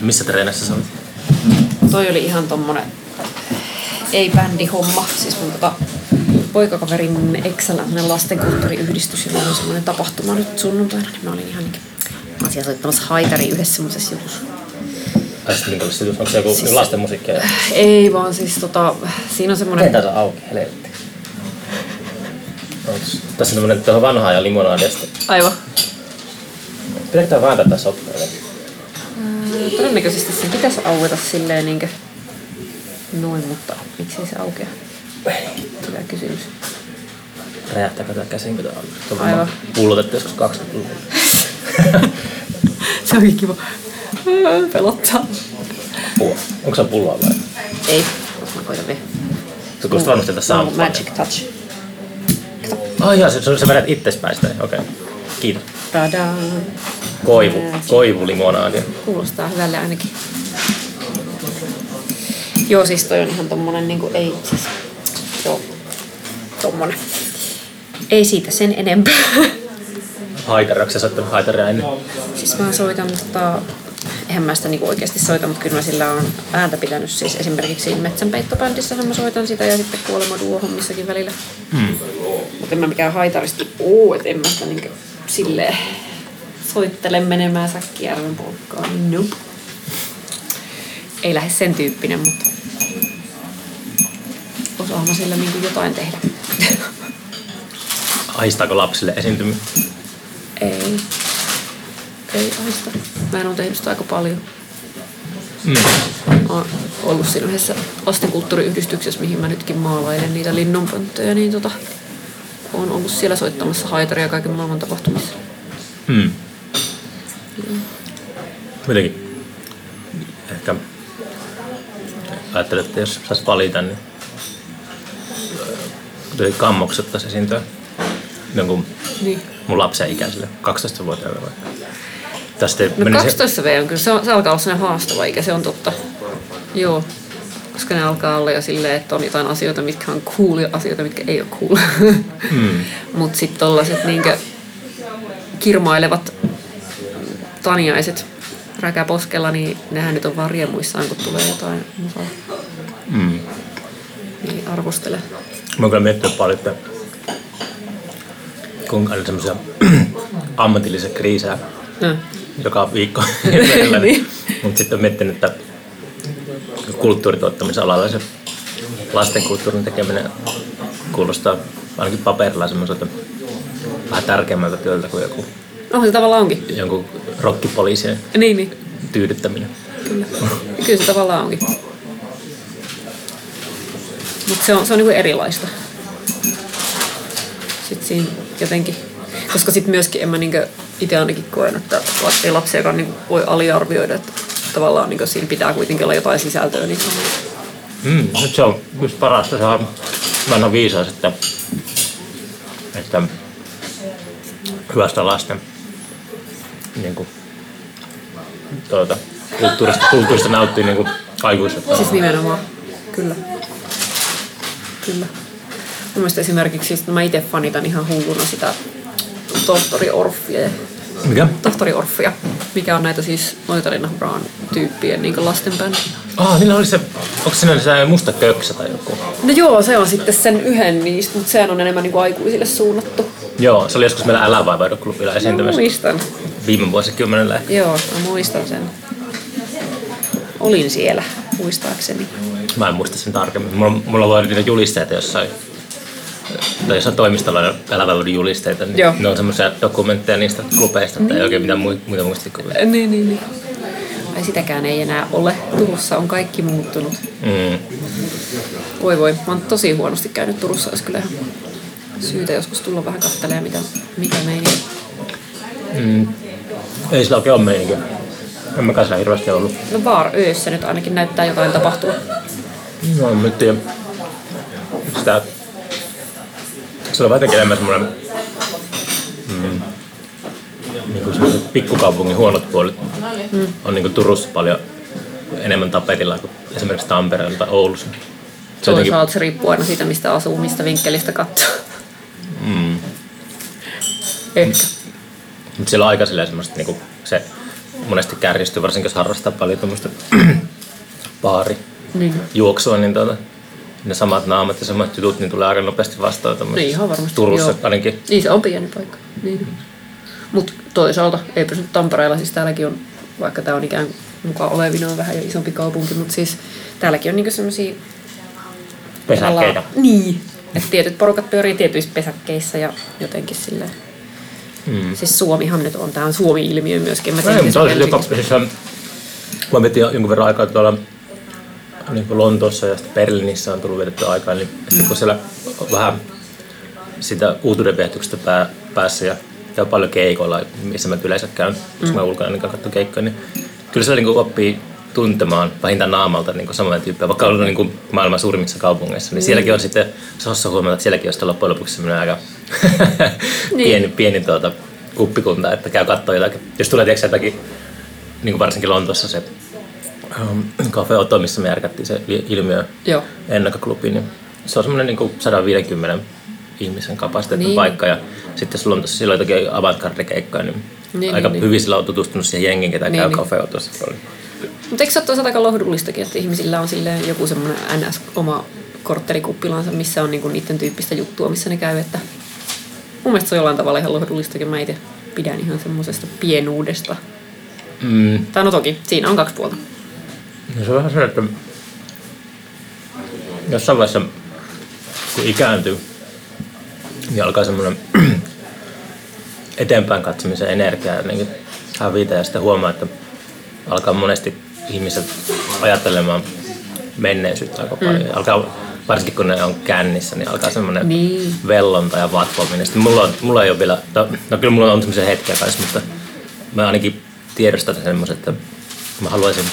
Missä treenessä sä olit? Toi oli ihan tommonen ei-bändi-homma. Siis mun tota, poikakaverin Excellent lastenkulttuuriyhdistys, jolla on semmoinen tapahtuma nyt sunnuntaina, niin mä olin ihan niin asia soittamassa haitari yhdessä semmoisessa jutussa. Minkälaista jutusta? Onko se joku Siis- lasten musiikkia? Ei vaan siis tota, siinä on semmoinen... Keitä on auki, helvetti. Tässä on tämmönen tuohon vanhaa ja limonaadista. Aivan. Pitääkö tää vääntää tässä ottaa? Todennäköisesti sen pitäisi aueta silleen niinkö noin, mutta miksi se aukea? Hyvä kysymys. Räjähtääkö tää käsin, kun tää on? Aivan. Pullotettu joskus 20-luvulla. se onkin kiva. Pelottaa. Pullo. Onko se pulloa vai? Ei, mä koitan vielä. Se kuulostaa varmasti tätä Mulla on soundboardia. Magic touch. Ai jaa, se, se vedät itsespäin sitä. Okei. Okay. Kiitos. Tada. Koivu. Magic. Koivu limonaadia. Kuulostaa hyvälle ainakin. Joo, siis toi on ihan tommonen niinku, ei siis, joo, tommonen. Ei siitä sen enempää. Haitari, onko sä soittanut haitaria ennen? siis mä soitan, mutta eihän mä sitä niinku oikeasti soita, mutta kyllä mä sillä on ääntä pitänyt siis esimerkiksi metsänpeittobändissä mä soitan sitä ja sitten kuolema duo-hommissakin välillä. Hmm. Mutta en mä mikään haitaristi oo, et en mä sitä niinku silleen soittele menemään säkkijärven polkkaan, niin nope. Ei lähde sen tyyppinen, mutta osaan mä sillä niinku jotain tehdä. Aistaako lapsille esiintymistä? Ei. Ei aista. Mä en ole tehnyt sitä aika paljon. Mm. Mä oon ollut siinä yhdessä lastenkulttuuriyhdistyksessä, mihin mä nytkin maalailen niitä linnunpönttöjä, niin tota, oon ollut siellä soittamassa haitaria kaiken maailman tapahtumissa. Hmm. Jotenkin ehkä ajattelin, että jos saisi valita, niin tuli kammoksettaisi esiintyä jonkun Niin. mun lapsen ikäiselle, 12-vuotiaalle vaikka. Tästä No 12 V on kyllä, se, on, se alkaa olla sellainen haastava ikä, se on totta. Joo. Koska ne alkaa olla jo silleen, että on jotain asioita, mitkä on cool ja asioita, mitkä ei ole cool. Hmm. Mutta sitten tollaset niinkö kirmailevat taniaiset räkäposkella, niin nehän nyt on vaan riemuissaan, kun tulee jotain musaa. Hmm. Niin arvostele. Mä oon kyllä miettinyt paljon, että kuinka on semmoisia ammatillisia kriisejä No. joka viikko. Niin. Mutta sitten on miettinyt, että kulttuurituottamisalalla se lastenkulttuurin tekeminen kuulostaa ainakin paperilla semmoiselta vähän tärkeämmältä työltä kuin joku, Oh, se tavallaan onkin. jonkun rokkipoliisien Niin, niin. tyydyttäminen. Kyllä. Kyllä se tavallaan onkin. Mutta se on, se on niinku erilaista. Sitten siinä jotenkin, koska sitten myöskin en mä niinku itse ainakin koen, että ei lapsiakaan niinku voi aliarvioida, että tavallaan niinku siinä pitää kuitenkin olla jotain sisältöä. Niin Mm, nyt se on just parasta, se on vanha viisaus, että, että hyvästä lasten niin kuin, tuota, kulttuurista, kulttuurista nauttii niin kuin aikuiset. Siis nimenomaan, kyllä. Kyllä. Mun mielestä esimerkiksi, siis mä itse fanitan ihan hulluna sitä tohtori Orffia. Mikä? Tohtori Orffia, mikä on näitä siis Noitarinna Brown tyyppien niin lastenbändi. Ah, niillä oli se, onko siinä se musta köksä tai joku? No joo, se on sitten sen yhden niistä, mutta sehän on enemmän niin kuin aikuisille suunnattu. Joo, se oli joskus meillä Älävaivaidoklubilla Mä esiintymässä muistan. Viime vuosikymmenellä. Joo, mä muistan sen. Olin siellä, muistaakseni. Mä en muista sen tarkemmin. Mulla, mulla oli niitä julisteita jossain, tai jossain toimistolla ne eläväluuden julisteita, niin Joo. ne on semmoisia dokumentteja niistä klubeista, että ei oikein mitään mui- muita muistikuvia. Niin, niin, niin. Ai sitäkään ei enää ole. Turussa on kaikki muuttunut. Mm. Voi voi, mä oon tosi huonosti käynyt Turussa, olisi kyllä ihan syytä joskus tulla vähän katselemaan, mitä, mikä meininki. Mm. Ei sillä oikein ole meininkiä. En mä kanssa hirveästi ollut. No Bar Öössä nyt ainakin näyttää jotain tapahtua. No, en nyt tiedä. Sitä... Se on jotenkin enemmän semmoinen... Mm, niin kuin pikkukaupungin huonot puolet mm. on niin kuin Turussa paljon enemmän tapetilla kuin esimerkiksi Tampereella tai Oulussa. Se on jotenkin, Toisaalta se riippuu aina siitä, mistä asuu, mistä vinkkelistä katsoo. mm, Ehkä. Mutta siellä on aika silleen semmoista niinku se monesti kärjistyy, varsinkin jos harrastaa paljon tämmöistä baari Niin. juoksua, niin tuota, ne samat naamat ja samat jutut niin tulee aika nopeasti vastaan Niin ihan varmasti. Turussa joo. ainakin. Niin se on pieni paikka. Niin. Mutta toisaalta ei pysy Tampereella, siis täälläkin on, vaikka tämä on ikään kuin mukaan olevinaan vähän jo isompi kaupunki, mutta siis täälläkin on niinku semmoisia Pesäkkeitä. Niin. Että tietyt porukat pyörii tietyissä pesäkkeissä ja jotenkin silleen. Mm. Siis Suomihan nyt on, tämä on Suomi-ilmiö myöskin. Mä Ei, tein se sen oli joka, siis, kun mä vietin jonkun verran aikaa tuolla niin kuin Lontoossa ja sitten Berliinissä on tullut vedetty aikaa, niin sitten kun siellä vähän sitä uutuuden viehätyksestä pää, päässä ja käy paljon keikoilla, missä mä yleensä käyn, jos mä ulkona niin katson keikkoja, niin kyllä se niin oppii tuntemaan vähintään naamalta niin samoja tyyppejä, vaikka on niin kuin maailman suurimmissa kaupungeissa, niin sielläkin on sitten, Sossa huomata, että sielläkin on sitten loppujen lopuksi semmoinen aika pieni, pieni tuota, kuppikunta, että käy katsoa jotakin. Jos tulee tiedätkö, jotakin, niin kuin varsinkin Lontoossa se um, Cafe Otto, missä me järkättiin se il- ilmiö Joo. ennakkoklubi, niin se on semmoinen niin kuin 150 ihmisen kapasiteetin Niin. paikka. Ja sitten jos Lontoossa silloin jotakin avantgarde-keikkoja, niin, Niin, aika niin, niin. hyvin sillä on tutustunut siihen jengiin, ketä Niin, käy niin. Cafe Otossa. Mutta eikö se ole toisaalta aika lohdullistakin, että ihmisillä on silleen joku semmoinen NS oma korttelikuppilansa, missä on niinku niiden tyyppistä juttua, missä ne käy, että mun mielestä se on jollain tavalla ihan lohdulistakin. Mä itse pidän ihan semmoisesta pienuudesta. Mm, Tai no toki, siinä on kaksi puolta. No se on vähän se, että jossain vaiheessa, kun ikääntyy, niin alkaa semmoinen eteenpäin katsomisen energia jotenkin hävitä ja sitten huomaa, että alkaa monesti ihmiset ajattelemaan menneisyyttä aika paljon. Mm. Alkaa, varsinkin kun ne on kännissä, niin alkaa semmoinen Niin. vellonta ja vatvominen. Sitten mulla, on, mulla ei ole vielä, no, no kyllä mulla on semmoisia hetkiä kanssa, mutta mä ainakin tiedostan semmoisen, että mä haluaisin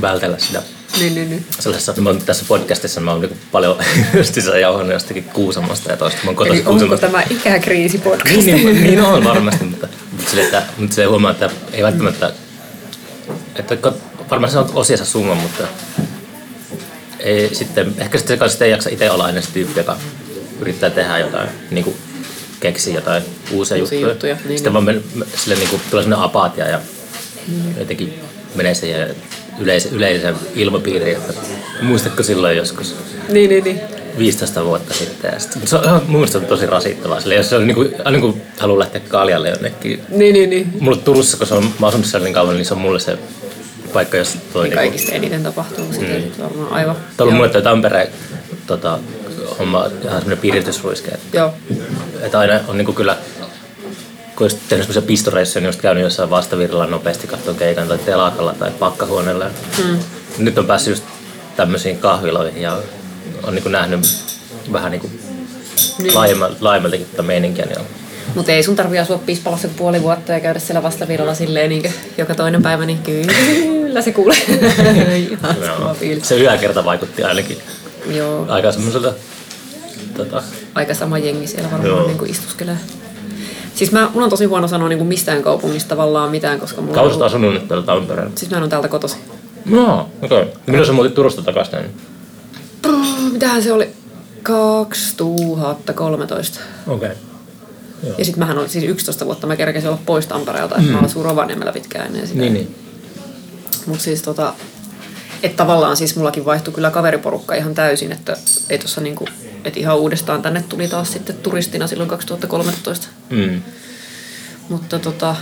vältellä sitä Niin, niin, niin. sellaisessa, että mä oon tässä podcastissa mä oon niinku paljon justiinsa jauhannut jostakin Kuusamosta ja toista. Mä oon Eli onko Kuusamosta. tämä ikäkriisi podcast? Niin, niin, niin on varmasti, mutta, mutta sille, että, mutta sille huomaa, että ei välttämättä, että varmaan se on osiansa summa, mutta ei sitten, ehkä sitten se kanssa ei jaksa itse olla aina se tyyppi, joka yrittää tehdä jotain, niin kuin keksiä jotain uusia, Uusia juttuja. juttuja, niin sitten vaan men, me- sille niin kuin, tulee sellainen apaatia ja jotenkin menee siihen yleisen, yleisen ilmapiiriin, että muistatko silloin joskus niin, niin, niin. 15 vuotta sitten. Ja sit, se on, mun mielestä se on tosi rasittavaa. Sille, jos se on niin kuin, aina kun haluaa lähteä kaljalle jonnekin. Niin, niin, niin. Mulla Turussa, kun se on, mä asunut siellä niin kauan, niin se on mulle se paikka, jos toi... Niin Niin kuin, kaikista eniten tapahtuu sitten mm. varmaan aivan. Tämä on mulle toi Tampereen tota, homma ihan semmoinen piiritysruiske. Että, Joo. että aina on niin kuin kyllä, kun olisi tehnyt semmoisia pistoreissuja, niin olisi käynyt jossain vastavirralla nopeasti katsoa keikan tai telakalla tai pakkahuoneella. Mm. Nyt on päässyt just tämmöisiin kahviloihin ja on niin kuin nähnyt vähän niin kuin Niin. laajemmalta, laajemmaltakin tätä meininkiä. Niin. Mutta ei sun tarvii asua Pispalassa puoli vuotta ja käydä siellä vastavirralla silleen niin joka toinen päivä, niin kyllä se kuulee. Ihan sama Joo. Se yökerta vaikutti ainakin Joo, aika semmoiselta tota, aika sama jengi siellä varmaan Joo. niin kuin istuskelee. Siis mä, mun on tosi huono sanoa niin kuin mistään kaupungista tavallaan mitään, koska mulla Kausit on... asunut nyt täällä Tampereella. Siis mä en ole täältä kotosi. No, okei. Okay. Milloin sä muutit Turusta takaisin näin? Oh, mitähän se oli? 2013. Okei. Okay. Ja sitten mähän olin siis 11 vuotta, mä kerkesin olla pois Tampereelta, että mä asuin Rovaniemellä pitkään ennen sitä. Niin, niin. Mutta siis tota, että tavallaan siis mullakin vaihtui kyllä kaveriporukka ihan täysin, että ei tossa niinku, että ihan uudestaan tänne tuli taas sitten turistina silloin 2013. Mm. Mutta tota,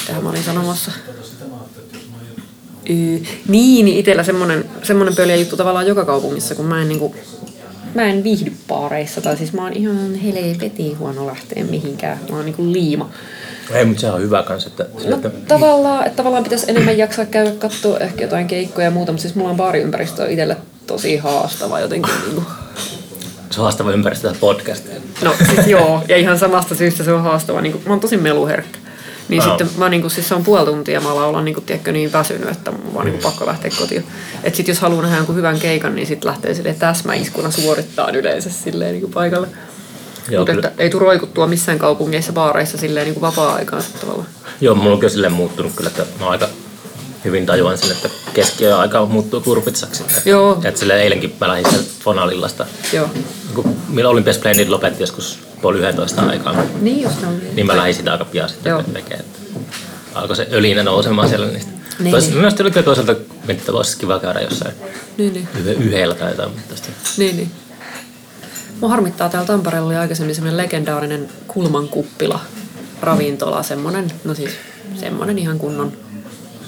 mitähän mä olin sanomassa? Yy, niin, niin itsellä semmonen, semmonen pöliä juttu tavallaan joka kaupungissa, kun mä en niinku, mä en viihdy baareissa, tai siis mä oon ihan helvetin huono lähteä mihinkään. Mä oon niinku liima. Ei, mutta sehän on hyvä kanssa, että, No, että tavallaan, että tavallaan pitäisi enemmän jaksaa käydä katsoa ehkä jotain keikkoja ja muuta, mutta siis mulla on baariympäristö itselle tosi haastava jotenkin. Niin kuin. se on haastava ympäristö podcastiin. No siis joo, ja ihan samasta syystä se on haastava. Niin kuin, mä oon tosi meluherkkä. Niin Joo. sitten mä niin kuin, siis se on puoli tuntia, mä ollaan niin kuin, tiedätkö, niin väsynyt, että mun on vaan niin kuin, pakko lähteä kotiin. Että sit jos haluaa nähdä jonkun hyvän keikan, niin sit lähtee sille täsmäiskuna suorittaa yleensä silleen niin kuin paikalle. Mutta kyllä. että ei tule roikuttua missään kaupungeissa, baareissa silleen niin kuin vapaa-aikaan tavallaan. Joo, mulla on kyllä silleen muuttunut kyllä, että mä aika hyvin tajuan sen, että keskiöaika muuttuu kurpitsaksi. Että, Joo. Että silleen eilenkin mä lähdin sieltä Fonalillasta. Joo. Kun milloin Olympia Splendid lopetti joskus puoli 11 aikaa, Niin just on. niin mä lähdin sitä aika pian sitten Joo. tekemään. Että alkoi se ölinä nousemaan siellä niistä. Niin, Tois, niin. Mielestäni oli kyllä toisaalta, että olisi kiva käydä jossain Niin, niin. yhdellä tai jotain. mutta Niin, niin. Mua harmittaa, täällä Tampereella oli aikaisemmin semmoinen legendaarinen kulmankuppila ravintola, semmoinen, no siis semmoinen ihan kunnon,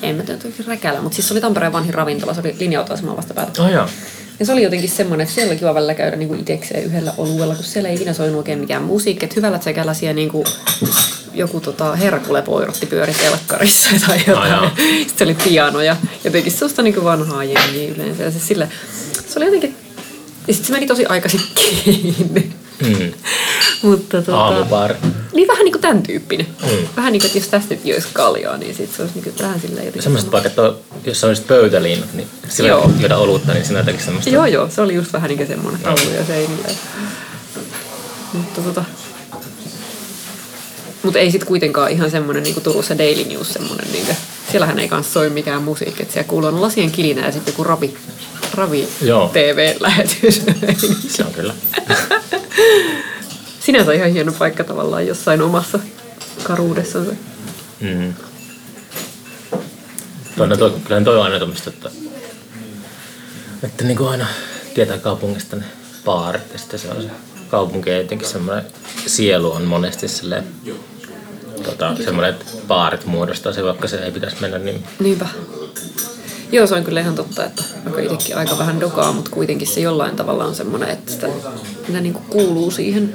en mä tiedä oikein räkälä, mutta siis se oli Tampereen vanhin ravintola, se oli linja-autoaseman vastapäätä. Oh, joo. Ja se oli jotenkin semmoinen, että siellä oli kiva välillä käydä niinku itsekseen yhdellä oluella, kun siellä ei ikinä soinut oikein mikään musiikki. Että hyvällä sekällä siellä niinku joku tota Herkule Poirotti pyöri telkkarissa tai jotain. Ai jaa. Sitten oli piano ja jotenkin sellaista niinku vanhaa jengiä yleensä. Ja se, sille, se oli jotenkin... Ja sitten se meni tosi aikaisin kiinni. Mm. Mutta tota, Aamubaari. Niin vähän niinku tämän tyyppinen. Mm. Vähän niinku, että jos tästä nyt joisi kaljaa, niin sit se olisi niinku vähän silleen jotenkin... Semmoiset paikat, jos olisi pöytäliinut, niin sillä Joo. juoda olutta, niin siinä on jotenkin semmoista. Joo, joo, se oli just vähän niin semmoinen tauluja seinillä. Mutta tota... Mutta ei sit kuitenkaan ihan semmoinen niinku Turussa Daily News semmoinen niinku, siellähän ei kanssa soi mikään musiikki, että siellä kuuluu aina lasien kilinä ja sitten joku ravi, ravi Joo. TV-lähetys. Se on kyllä. Sinänsä ihan hieno paikka tavallaan jossain omassa karuudessansa. Mm. Tuonne toi, kyllähän toi on aina tuommoista, että, että niin kuin aina tietää kaupungista ne baarit ja sitten se on se kaupunki ja jotenkin semmoinen sielu on monesti silleen, tota, semmoinen, että baarit muodostaa se, vaikka se ei pitäisi mennä niin. Niinpä. Joo, se on kyllä ihan totta, että vaikka itsekin aika vähän dokaa, mutta kuitenkin se jollain tavalla on semmoinen, että sitä, ne niin kuuluu siihen,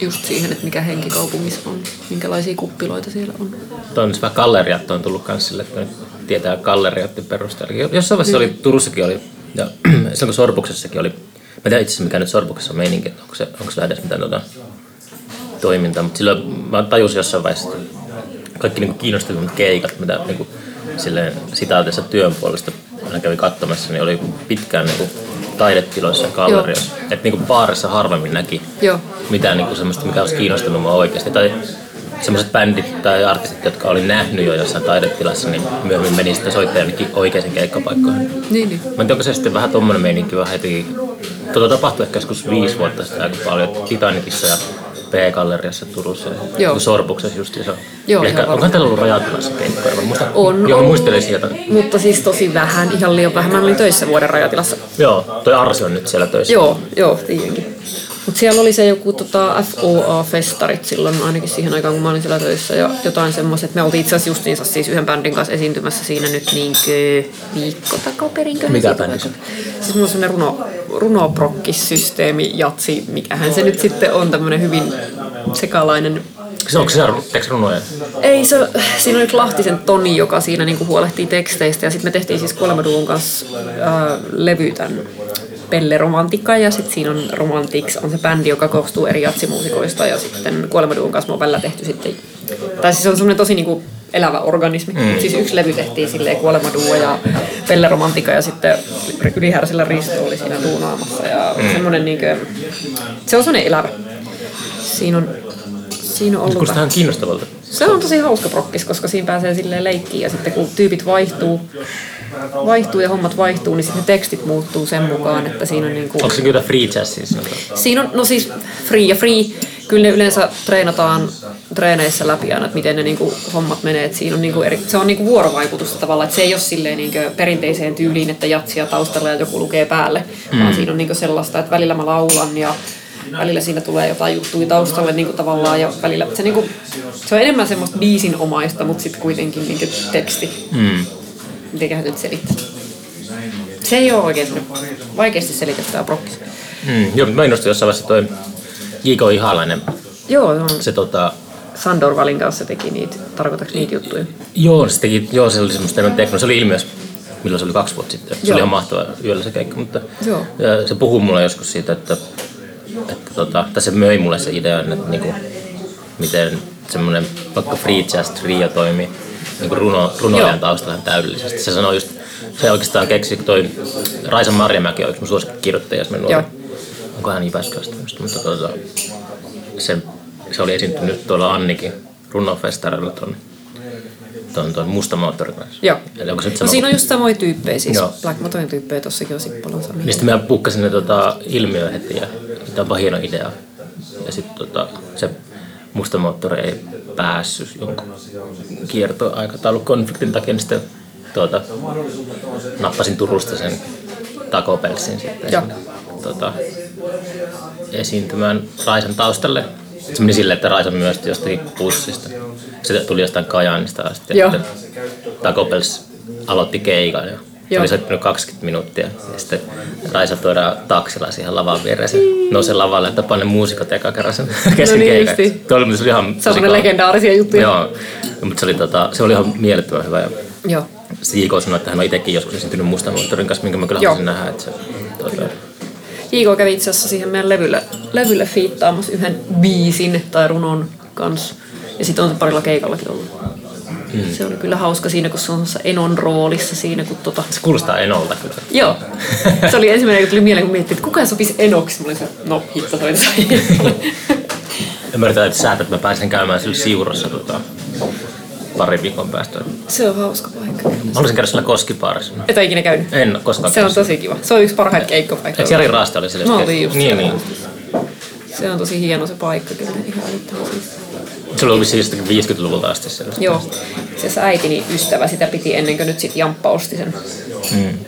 just siihen, että mikä henki kaupungissa on, minkälaisia kuppiloita siellä on. Toi on hyvä galleriat on tullut myös sille, että tietää gallerioiden perusteella. Jossain vaiheessa oli, Turussakin oli, ja silloin kun Sorbuksessakin oli, mä tiedän itse asiassa mikä nyt Sorbuksessa on meininki, onko se, onko se edes mitään tota, toimintaa, mutta silloin mä tajusin jossain vaiheessa, että kaikki niin kiinnostavimmat keikat, mitä niin kuin, silleen sitaatissa työn puolesta aina kävi katsomassa, niin oli pitkään niin kuin, taidetiloissa ja gallerioissa. Että niin kuin baarissa harvemmin näki Joo. mitään niin kuin semmoista, mikä olisi kiinnostanut mua oikeasti. Tai semmoiset bändit tai artistit, jotka oli nähnyt jo jossain taidetilassa, niin myöhemmin meni sitten soittajan oikeisiin keikkapaikkoihin. Niin, niin. Mä en tiedä, onko se sitten vähän tommonen meininki vaan heti. Tota tapahtui ehkä joskus viisi vuotta sitten aika paljon Titanicissa ja P-galleriassa Turussa Joo. Sorbuksessa just se. Joo, Ehkä, ihan onkohan täällä ollut rajatilassa keikkoja? Mä muistan, On Joo, muistelen sieltä. Mutta siis tosi vähän, ihan liian vähän. Mä olin töissä vuoden rajatilassa. Joo, toi Arsi on nyt siellä töissä. Joo, joo, tiedänkin. Mutta siellä oli se joku tota, FOA-festarit silloin ainakin siihen aikaan, kun mä olin siellä töissä. Ja jotain semmoiset. Me oltiin itse asiassa justiinsa siis yhden bändin kanssa esiintymässä siinä nyt niinkö viikko takaperin. Mikä bändi? Siis mulla on semmoinen runo, runoprokkisysteemi, jatsi, mikähän se nyt sitten on tämmöinen hyvin sekalainen Se onko se teksti runoja? ei se, siinä oli Lahtisen Toni, joka siinä niinku huolehtii teksteistä ja sitten me tehtiin siis Kuolemaduun kanssa ää, levy tämän Pelle Romantikka ja sitten siinä on Romantics on se bändi, joka koostuu eri jatsimuusikoista ja sitten Kuolemaduun kanssa on välillä tehty sitten, tai siis se on semmoinen tosi niinku elävä organismi. Mm. Siis yksi levy tehtiin silleen Kuolemaduo ja Pelle Romantikka ja sitten Ylihärsellä Risto oli siinä tuunaamassa ja mm. semmoinen niinku, se on semmoinen elävä. Siinä on, siinä on ollut Kuulostaa ihan kiinnostavalta. Se on tosi hauska prokkis, koska siinä pääsee silleen leikkiin ja sitten kun tyypit vaihtuu, vaihtuu ja hommat vaihtuu, niin sitten ne tekstit muuttuu sen mukaan, että siinä on niinku... Onko se kyllä free jazz siis? Siinä on, no siis free ja free, kyllä ne yleensä treenataan treeneissä läpi aina, että miten ne niinku hommat menee. Että siinä on niinku eri, se on niinku vuorovaikutusta tavallaan, että se ei ole silleen niinku perinteiseen tyyliin, että jatsia taustalla ja joku lukee päälle, mm. vaan siinä on niinku sellaista, että välillä mä laulan ja välillä siinä tulee jotain juttuja taustalle niinku tavallaan ja välillä se, niinku, se on enemmän semmoista biisinomaista, mutta sitten kuitenkin niinku teksti. Mm. Mitenköhän nyt selittää? Se ei ole oikein vaikeasti selitettävä prokkis. Mm. Joo, mä innostuin jossain vaiheessa toi J.K. Ihalainen. Joo, joo. Se tota, Sandor Valin kanssa teki niitä, tarkoitaks niitä juttuja? Joo, se, teki, joo, se oli semmoista enemmän tekno. Se oli ilmiössä, milloin se oli kaksi vuotta sitten. Se Joo. oli ihan mahtava yöllä se keikka, mutta Joo. se puhui mulle joskus siitä, että, että tota, tai se möi mulle se idean, että niinku, miten semmoinen vaikka free jazz trio toimii niinku runo, runoilijan taustalla täydellisesti. Se sanoi just, se oikeastaan keksi, toi Raisa Marjamäki on yksi mun suosikkikirjoittaja, jos mä nuori. Joo. Onko hän Jyväskylästä mutta tota, se, se oli esiintynyt tuolla Annikin runofestarilla tuon tuon, tuon musta moottorin kanssa. Joo. Eli onko se No sama? siinä on just samoja tyyppejä, siis Joo. Black Motorin tyyppejä tossakin on. Niin sitten mä pukkasin ne tota, ilmiö heti ja tämä on hieno idea. Ja sitten tota, se musta moottori ei päässyt jonkun kiertoaikataulukonfliktin takia, niin sitten tuota, nappasin Turusta sen Taco Bellsin sitten Joo. tuota, esiintymään Raisan taustalle. Se meni silleen, että Raisa myös jostakin bussista. Se tuli jostain Kajaanista asti. Bells aloitti keikan ja Joo. oli soittanut 20 minuuttia. Ja sitten Raisa tuodaan taksilla siihen lavan viereen. Se nousee lavalle, että panne muusikot eka kerran sen kesken niin keikan. justi. Tuo oli, se oli ihan Se on legendaarisia juttuja. Joo, mutta se oli, tota, se oli ihan mielettömän hyvä. Ja Joo. J.K. sanoi, että hän on itsekin joskus esiintynyt Mustan moottorin kanssa, minkä mä kyllä haluaisin nähdä. Että se, tuota, J.K. kävi itse asiassa siihen meidän levylle, levylle fiittaamassa yhden biisin tai runon kanssa. Ja sitten on se parilla keikallakin ollut. Mm. Se oli kyllä hauska siinä, kun se on Enon roolissa siinä, kun tota... se kuulostaa enolta kyllä. Joo. Se oli ensimmäinen, kun tuli mieleen, kun miettii, että kuka sopisi Enoksi. Mä olin se, no hitto toi Ja mä yritän että säätää, että mä pääsen käymään sillä siurossa tota, pari viikon päästä. Mä Se on hauska paikka. haluaisin käydä sillä koskipaarissa. Et ole ikinä käynyt. En ole koskaan Se on tosi kiva. Se on yksi parhaita keikkapaikkoja. Eikö Jari Raasta oli sillä? Mä oltiin just Niin, niin. Se on tosi hieno se paikka, kyllä ihan älyttömän. Se oli jostakin 50-luvulta asti sellaista. Joo. Se se äitini ystävä sitä piti ennen kuin nyt sit Jamppa osti sen. Mm.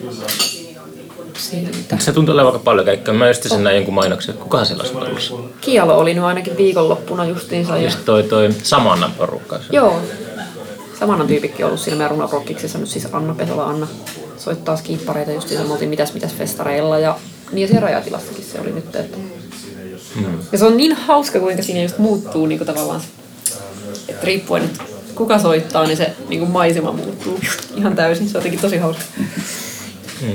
Siitä. Se tuntuu olevan aika paljon keikkaa. Mä just sen näin jonkun mainoksen. Kukahan siellä olisi ollut? Kialo oli nyt ainakin viikonloppuna justiinsa. Ja... Sitten toi, toi Samannan porukka. Joo. Samanan tyypikki on ollut siinä meidän runarokkiksessa nyt siis Anna Pesola Anna soittaa skiippareita justiinsa. Me oltiin mitäs mitäs festareilla ja niin ja siellä rajatilassakin se oli nyt. Että... Hmm. Ja se on niin hauska, kuinka siinä just muuttuu niin kuin tavallaan se, että riippuen, että kuka soittaa, niin se niin kuin maisema muuttuu ihan täysin. Se on jotenkin tosi hauska. Mm.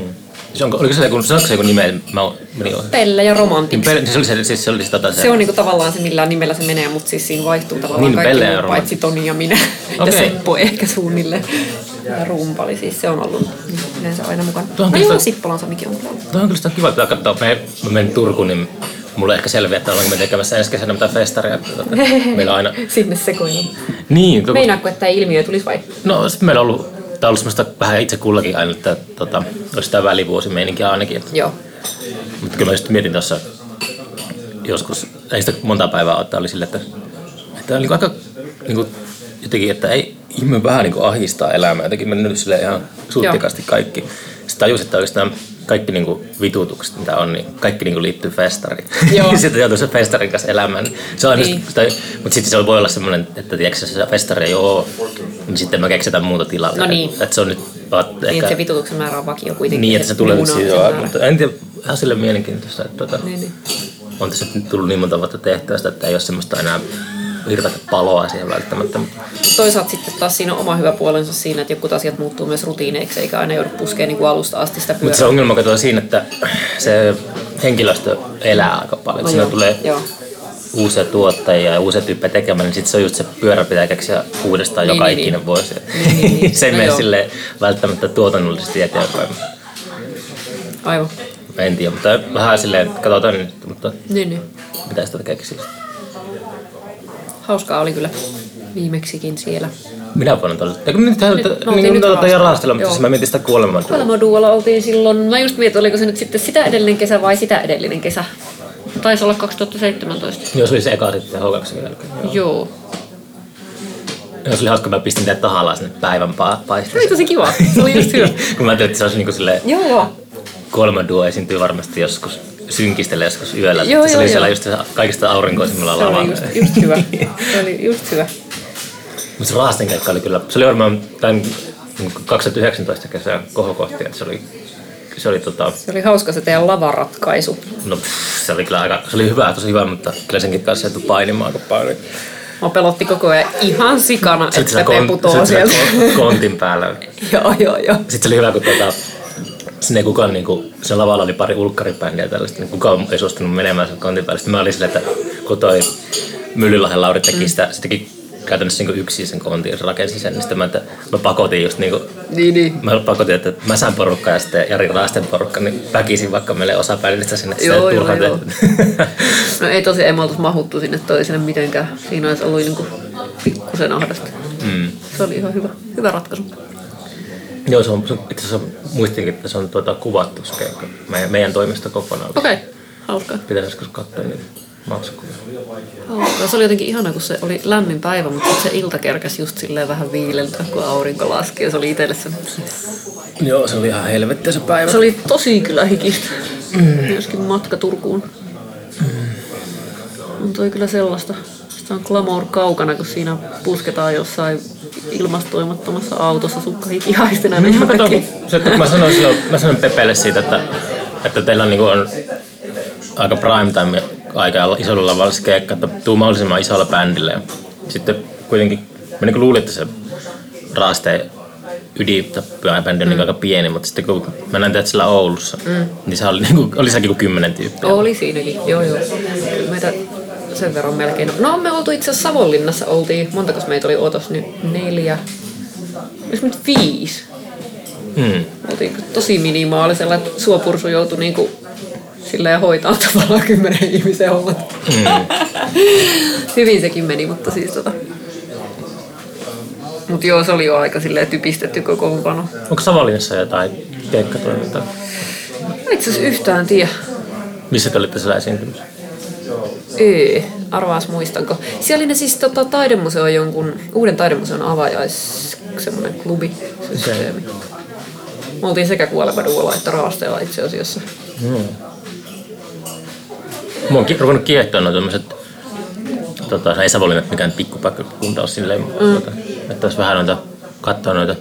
Se onko, oliko se joku, sanoiko se joku nimeä? Mä menin ohi. Pelle ja Romantics. Niin, Pel- se oli se, siis se oli se, tota, se, Se on niinku tavallaan se, millä nimellä se menee, mutta siis siinä vaihtuu tavallaan Niin, kaikki Pelle ja Roman. paitsi Toni ja minä. Okei. Ja Seppo ehkä suunnilleen. Ja rumpali, siis se on ollut yleensä aina mukana. Tuohon No joo, sitä- Sippolan Samikin on kyllä ollut. Tuo on kyllä sitä kiva, että katsoa. Me, mä menen Turkuun, niin mulle ehkä selviää, että ollaanko me tekemässä ensi kesänä mitään festaria. Meillä aina... Sinne sekoilun. Niin, Meinaatko, että tämä ilmiö tulisi vai? no sitten meillä on ollut, tää on ollut semmoista vähän itse kullakin aina, että tota, olisi tämä välivuosimeininkiä ainakin. Että, Joo. mutta kyllä mä just mietin tuossa joskus, ei sitä monta päivää ottaa, oli sille, että, että oli aika niin kuin, jotenkin, että ei ihminen vähän niin kuin ahistaa elämää, jotenkin mennyt sille ihan suttikasti kaikki. Sitten tajus, että oikeastaan kaikki niin kuin vitutukset, mitä on, niin kaikki niin kuin liittyy festariin. Joo. sitten joutuu sen festarin kanssa elämään. Se on Niin. sitä, mutta sitten se voi olla semmoinen, että tiedätkö, se festari ei ole, niin sitten mä keksitän muuta tilalle. No niin. Että se on nyt vaat, Niin, ehkä, se vitutuksen määrä on vakio kuitenkin. niin, että se tulee siitä, mutta en tiedä, ihan sille mielenkiintoista, että tota, Niin, niin. on tässä nyt tullut niin monta vuotta tehtyä sitä, että ei ole semmoista enää hirveätä paloa siihen välttämättä. Toisaalta sitten taas siinä on oma hyvä puolensa siinä, että jotkut asiat muuttuu myös rutiineiksi, eikä aina joudu puskemaan niin kuin alusta asti sitä pyörää. Mutta se ongelma katsoo siinä, että se henkilöstö elää aika paljon. No No Siinä joo, tulee joo. uusia tuottajia ja uusia tyyppejä tekemään, niin sitten se on just se pyörä pitää keksiä uudestaan Niin, joka niin, ikinen niin. vuosi. Niin, niin, niin. se ei No mene sille välttämättä tuotannollisesti eteenpäin. Aivan. En tiedä, mutta vähän silleen, katsotaan nyt, mutta Niin, niin. mitä sitä keksiä. Hauskaa oli kyllä viimeksikin siellä. Minä vuonna tuolla. Eikö nyt no, niin kuin. Raastella, mutta siis mä mietin sitä kuolemaa. Kuolemaduolla oltiin silloin, mä just mietin, oliko se nyt sitten sitä edellinen kesä vai sitä edellinen kesä. Taisi olla 2017. Joo, se oli se eka sitten H2 jälkeen. Joo. Joo. Joo, se oli hauska, mä pistin teidät tahallaan sinne päivän pa- Se oli tosi kiva. Se oli just hyvä. Kun mä ajattelin, että se olisi niinku silleen, joo, joo. kuolemanduo esiintyy varmasti joskus synkistelee joskus yöllä. Joo, se joo, oli siellä joo. just se kaikista aurinkoisimmilla Se oli lavalla. just, just hyvä. Se oli just hyvä. Mutta se Raasten keikka oli kyllä, se oli varmaan tämän 2019 kesän kohokohti, että se oli, se oli tota, Se oli hauska se teidän lavaratkaisu. no se oli kyllä aika, se oli hyvä, tosi hyvä, mutta kyllä senkin kanssa joutui painimaan aika paljon. Mä pelotti koko ajan ihan sikana, Sitten että sit sillä sieltä. kon- kontin päällä. joo, joo, joo. Sitten se oli hyvä, kun tota, sinne kukaan, niin kuin, sen lavalla oli pari ulkkaribändiä tällaista, niin kukaan ei suostunut menemään sen kontin päälle. Sitten mä olin silleen, että kun toi Myllylahden Lauri teki sitä, se teki käytännössä niin yksin sen kontin ja se rakensi sen, niin sitten mä, että mä pakotin just niin kuin, Niin, niin. Mä pakotin, että Mäsän porukka ja sitten Jari Raasten porukka, niin väkisin vaikka meille osa päivistä sinne. että Joo, ei joo, joo. No ei tosi, ei me oltais mahuttu sinne toiselle mitenkään. Siinä olisi ollut niinku pikkusen ahdasta. mm. Se oli ihan hyvä, hyvä ratkaisu. Joo, se on, se itse asiassa muistinkin, että se on tuota, kuvattu se keikka. Meidän, meidän toimesta kokonaan. Okei, okay. hauskaa. Pitäisi joskus katsoa niitä. Hauskaa. Se oli jotenkin ihana, kun se oli lämmin päivä, mutta se ilta kerkäsi just silleen vähän viileltä, kun aurinko laski. Ja se oli itselle se, Joo, se oli ihan helvettiä se päivä. se oli tosi kyllä hikistä. Mm. Myöskin matka Turkuun. Mm. Mutta oli kyllä sellaista. Sitä on glamour kaukana, kun siinä pusketaan jossain ilmastoimattomassa autossa sukka katson, se, että kun mä sanoin, silloin, mä sanoin Pepelle siitä, että, että teillä on, niin on aika prime time aika isolla lavalla se keikka, että tuu mahdollisimman isolla bändillä. Ja sitten kuitenkin, mä niin luulin, että se raasteen ydinbändi on mm. aika pieni, mutta sitten kun mä näin teidät siellä Oulussa, mm. niin se oli, niin kuin, oli sekin kuin kymmenen tyyppiä. Oli siinäkin, joo joo. Meitä sen verran melkein. No me oltu itse asiassa Savonlinnassa, oltiin, montako meitä oli otos nyt? Neljä. Olisiko nyt viisi? Mm. Oltiin tosi minimaalisella, että suopursu joutui niinku silleen hoitaa tavallaan kymmenen ihmisen hommat. Mm. Hyvin sekin meni, mutta siis tota... Mut joo, se oli jo aika silleen typistetty kokoonpano. Onko Savonlinnassa jotain keikkatoimintaa? Mä itse asiassa yhtään tiedä. Missä te olitte siellä esiintymässä? Öö, arvaas muistanko. Siellä oli ne siis tota, taidemuseo jonkun, uuden taidemuseon avajais, semmonen klubi, systeemi. Me oltiin sekä kuoleva duola että raasteella itse asiassa. Mm. Mä oon ki- ruvennut kiehtoa noin tämmöiset, tota, ei Savonlinna mikään pikkupaikkakunta ole silleen, mm. tota, että olisi vähän noita, katsoa noita,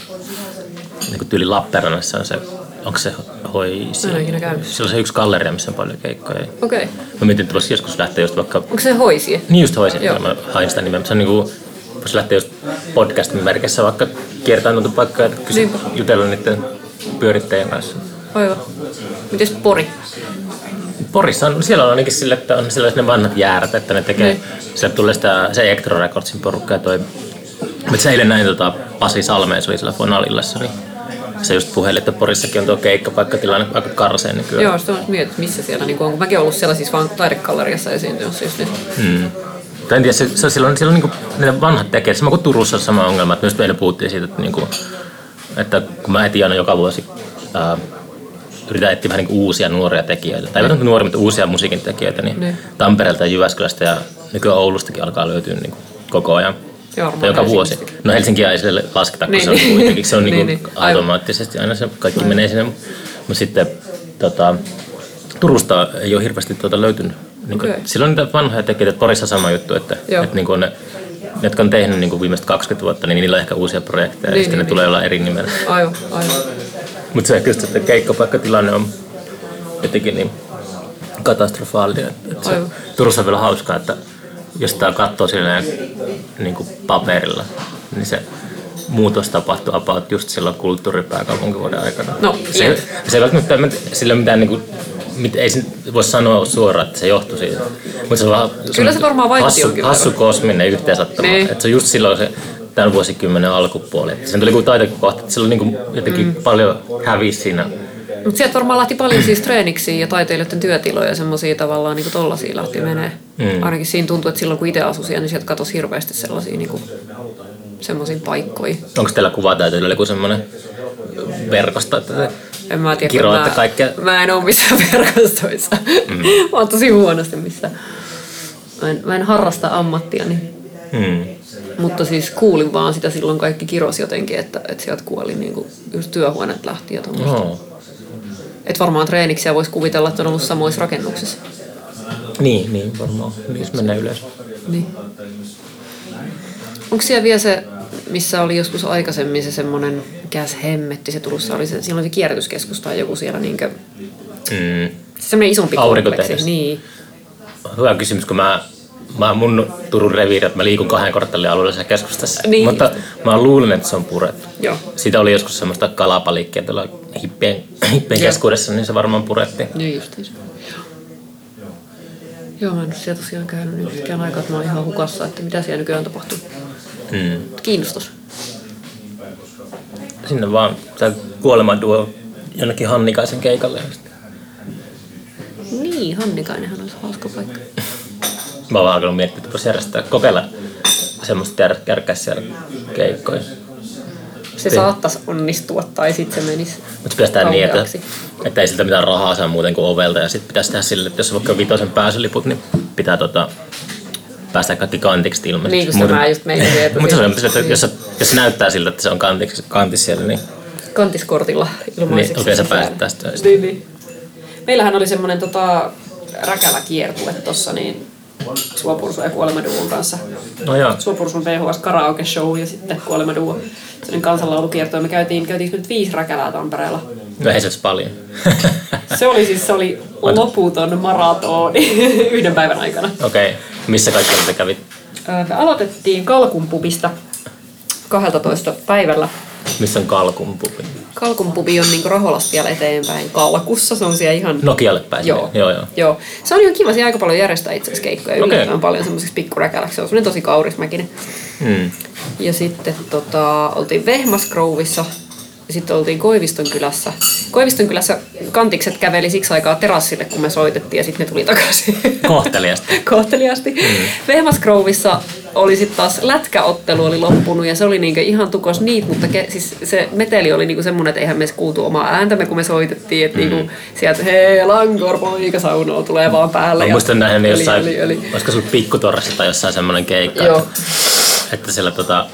niin kuin tyyli Lappeenrannassa on se, onko se hoisi? Mä en ole ikinä käynyt. Siellä on se yksi galleria, missä on paljon keikkoja. Okei. Okay. Mä mietin, että voisi joskus lähteä just vaikka, Onko se hoisie? niin just hoisi, Joo. mä hain sitä nimeä, se on niinku, voisi lähteä just podcastin merkissä vaikka kiertää noita paikkoja, että kysy, Niinpä. jutella niiden pyörittäjien kanssa. Aivan. Mites Pori? Porissa on, siellä on ainakin sille, että on sellaiset ne vanhat jäärät, että ne tekee, Niin. sieltä tulee sitä, se Electro Recordsin porukka ja toi, mutta se eilen näin tota, Pasi Salmeen, se oli siellä Fonalillassa, niin se just puhelin, että Porissakin on tuo keikkapaikkatilanne aika karseen nykyään. Joo, sitä on mietit, missä siellä niin on. Kun mäkin ollut siellä siis vaan taidekalleriassa esiintymässä just nyt. Hmm. Tai en tiedä, se, se, silloin, silloin niin ne vanhat tekee, sama kuin Turussa on sama ongelma, että myös meillä puhuttiin siitä, että, niin kuin, että kun mä etin aina joka vuosi, ää, yritän etsiä vähän niin uusia nuoria tekijöitä, tai ei nuoria, mutta uusia musiikin tekijöitä, niin Niin. Tampereelta ja Jyväskylästä ja nykyään Oulustakin alkaa löytyä niin kuin koko ajan. Joo, Tai joka vuosi. No Helsinkiä ei sille lasketa, kun Niin, se on niin. kuitenkin, se on niin Niin, kuin niin. Aivan. automaattisesti aina se kaikki menee sinne. Mutta sitten tota, Turusta ei ole hirveästi tuota löytynyt. Niin Okei. Silloin niitä vanhoja tekijöitä, että Porissa sama juttu, että, Joo. että niin kuin ne, ne, jotka on tehnyt niin kuin viimeiset 20 vuotta, niin niillä on ehkä uusia projekteja Niin, ja sitten niin, ne tulee olla eri nimellä. Aivan, aivan. Mutta se just, että keikkapaikkatilanne on jotenkin niin katastrofaalinen. Että, että se, Aivan. Turussa on vielä hauskaa, että jos tämä katsoo silleen niin kuin paperilla, niin se muutos tapahtui about just silloin kulttuuripääkaupunkivuoden aikana. No, se, jep. se ei välttämättä mä- sillä mitään, niin kuin, mit, ei voi sanoa suoraan, että se johtui siitä. Mutta se on vaan Kyllä se varmaan vaikutti hassu, hassu kosminen yhteensattuma. Niin. Että se on just silloin se tämän vuosikymmenen alkupuoli. Sen tuli kuin taitekohta, että sillä on niin kuin jotenkin mm. paljon hävisi siinä Mutta sieltä varmaan lähti paljon siis treeniksiä ja taiteilijoiden työtiloja ja semmoisia tavallaan niin tollasia lähti menee. Mm. Ainakin siinä tuntuu, että silloin kun itse asui siellä, niin sieltä katosi hirveästi sellaisia niin semmoisia paikkoja. Onko teillä kuvatäytöllä joku semmoinen verkosto, että te En mä tiedä, kiroatte mä, kaikkea? mä en ole missään verkostoissa. Mm. mä oon tosi huonosti missä. Mä en, mä en harrasta ammattiani. Hmm. Mutta siis kuulin vaan sitä silloin kaikki kiros jotenkin, että, että sieltä kuoli niin kuin just työhuoneet lähti ja tommoista. No. Et varmaan treeniksiä voisi kuvitella, että on ollut samoissa rakennuksissa. Niin, niin varmaan. Niissä menee ylös. Niin. Onko siellä vielä se, missä oli joskus aikaisemmin se semmoinen, mikäs hemmetti se Turussa oli, se, siellä oli se kierrätyskeskus tai joku siellä niinkö, Mm. se semmoinen isompi kompleksi. Niin. Hyvä kysymys, kun mä, mä mun Turun reviiri, että mä liikun kahden kvartaalin alueella siellä keskustassa. Niin. Mutta mä luulen, että se on purettu. Joo. Siitä oli joskus semmoista kalapalikkia tuolla hippien, hippien Joo. keskuudessa, niin se varmaan purettiin. Niin justiinsa. Joo, mä en ole siellä tosiaan käynyt niin pitkään aikaa, että mä oon ihan hukassa, että mitä siellä nykyään tapahtuu. Mm. Kiinnostus. Sinne vaan tämä kuolemaduo jonnekin Hannikaisen keikalle. Niin, Hannikainenhan olisi hauska paikka. Mä oon alkanut miettiä, että voisi järjestää, kokeilla semmoista jär, kärkäs siellä keikkoja. Se saattaisi onnistua tai sitten se menisi Mutta pitäisi tehdä niin, että, että ei siltä mitään rahaa saa muuten kuin ovelta. Ja sitten pitäisi tehdä sille, että jos on vaikka vitosen pääsyliput, niin pitää tota, päästä kaikki kantiksi ilmaiseksi. Niin, kun sitä mä just meinasin, että Mutta se on, että jos, se- jos se näyttää siltä, että se on kantiksi, kantis siellä, niin, Kantiskortilla ilmaiseksi. niin okei sä pääset tästä. Niin, niin. Meillähän oli semmoinen tota, räkälä kiertue tossa niin Suopursu ja Kuolemaduun kanssa. No joo, Suopursun VHS karaoke show ja sitten Kuolemaduo. Sellainen kansanlaulukiertue. Me käytiin, käytiin nyt viisi räkälää Tampereella. no ei se olisi paljon. Se oli siis se oli loputon maratoni yhden päivän aikana. okei, okay. missä kaikki te kävit? Öö, Me aloitettiin Kalkunpubista 12 päivällä. Missä on Kalkun pubi? Kalkunpubi on niinku Raholasta vielä eteenpäin Kalkussa. Se on siellä ihan Nokialle päin. Joo. joo, joo. Joo. Se on ihan kiva, siellä aika paljon järjestää itse asiassa keikkoja. Yllättävän paljon semmoiseksi pikkuräkäläksi. Se on semmoinen tosi kaurismäkinen. Mm. Ja sitten tota, oltiin Vehmasgrouvissa ja sitten oltiin Koiviston kylässä. Koiviston kylässä kantikset käveli siksi aikaa terassille, kun me soitettiin ja sitten ne tuli takaisin. Kohteliasta. Kohteliasti. Mm. Oli sitten taas lätkäottelu oli loppunut ja se oli niinku ihan tukos niitä, mutta ke, siis se meteli oli niinku semmoinen, että eihän me kuultu omaa ääntämme, kun me soitettiin, että mm. niinku sieltä hei Langor poika saunoa tulee vaan päälle. Mä muistan öli, jossain, öli, öli. olisiko sulla pikkutorrassa tai jossain semmoinen keikka, Joo. että, että siellä tota,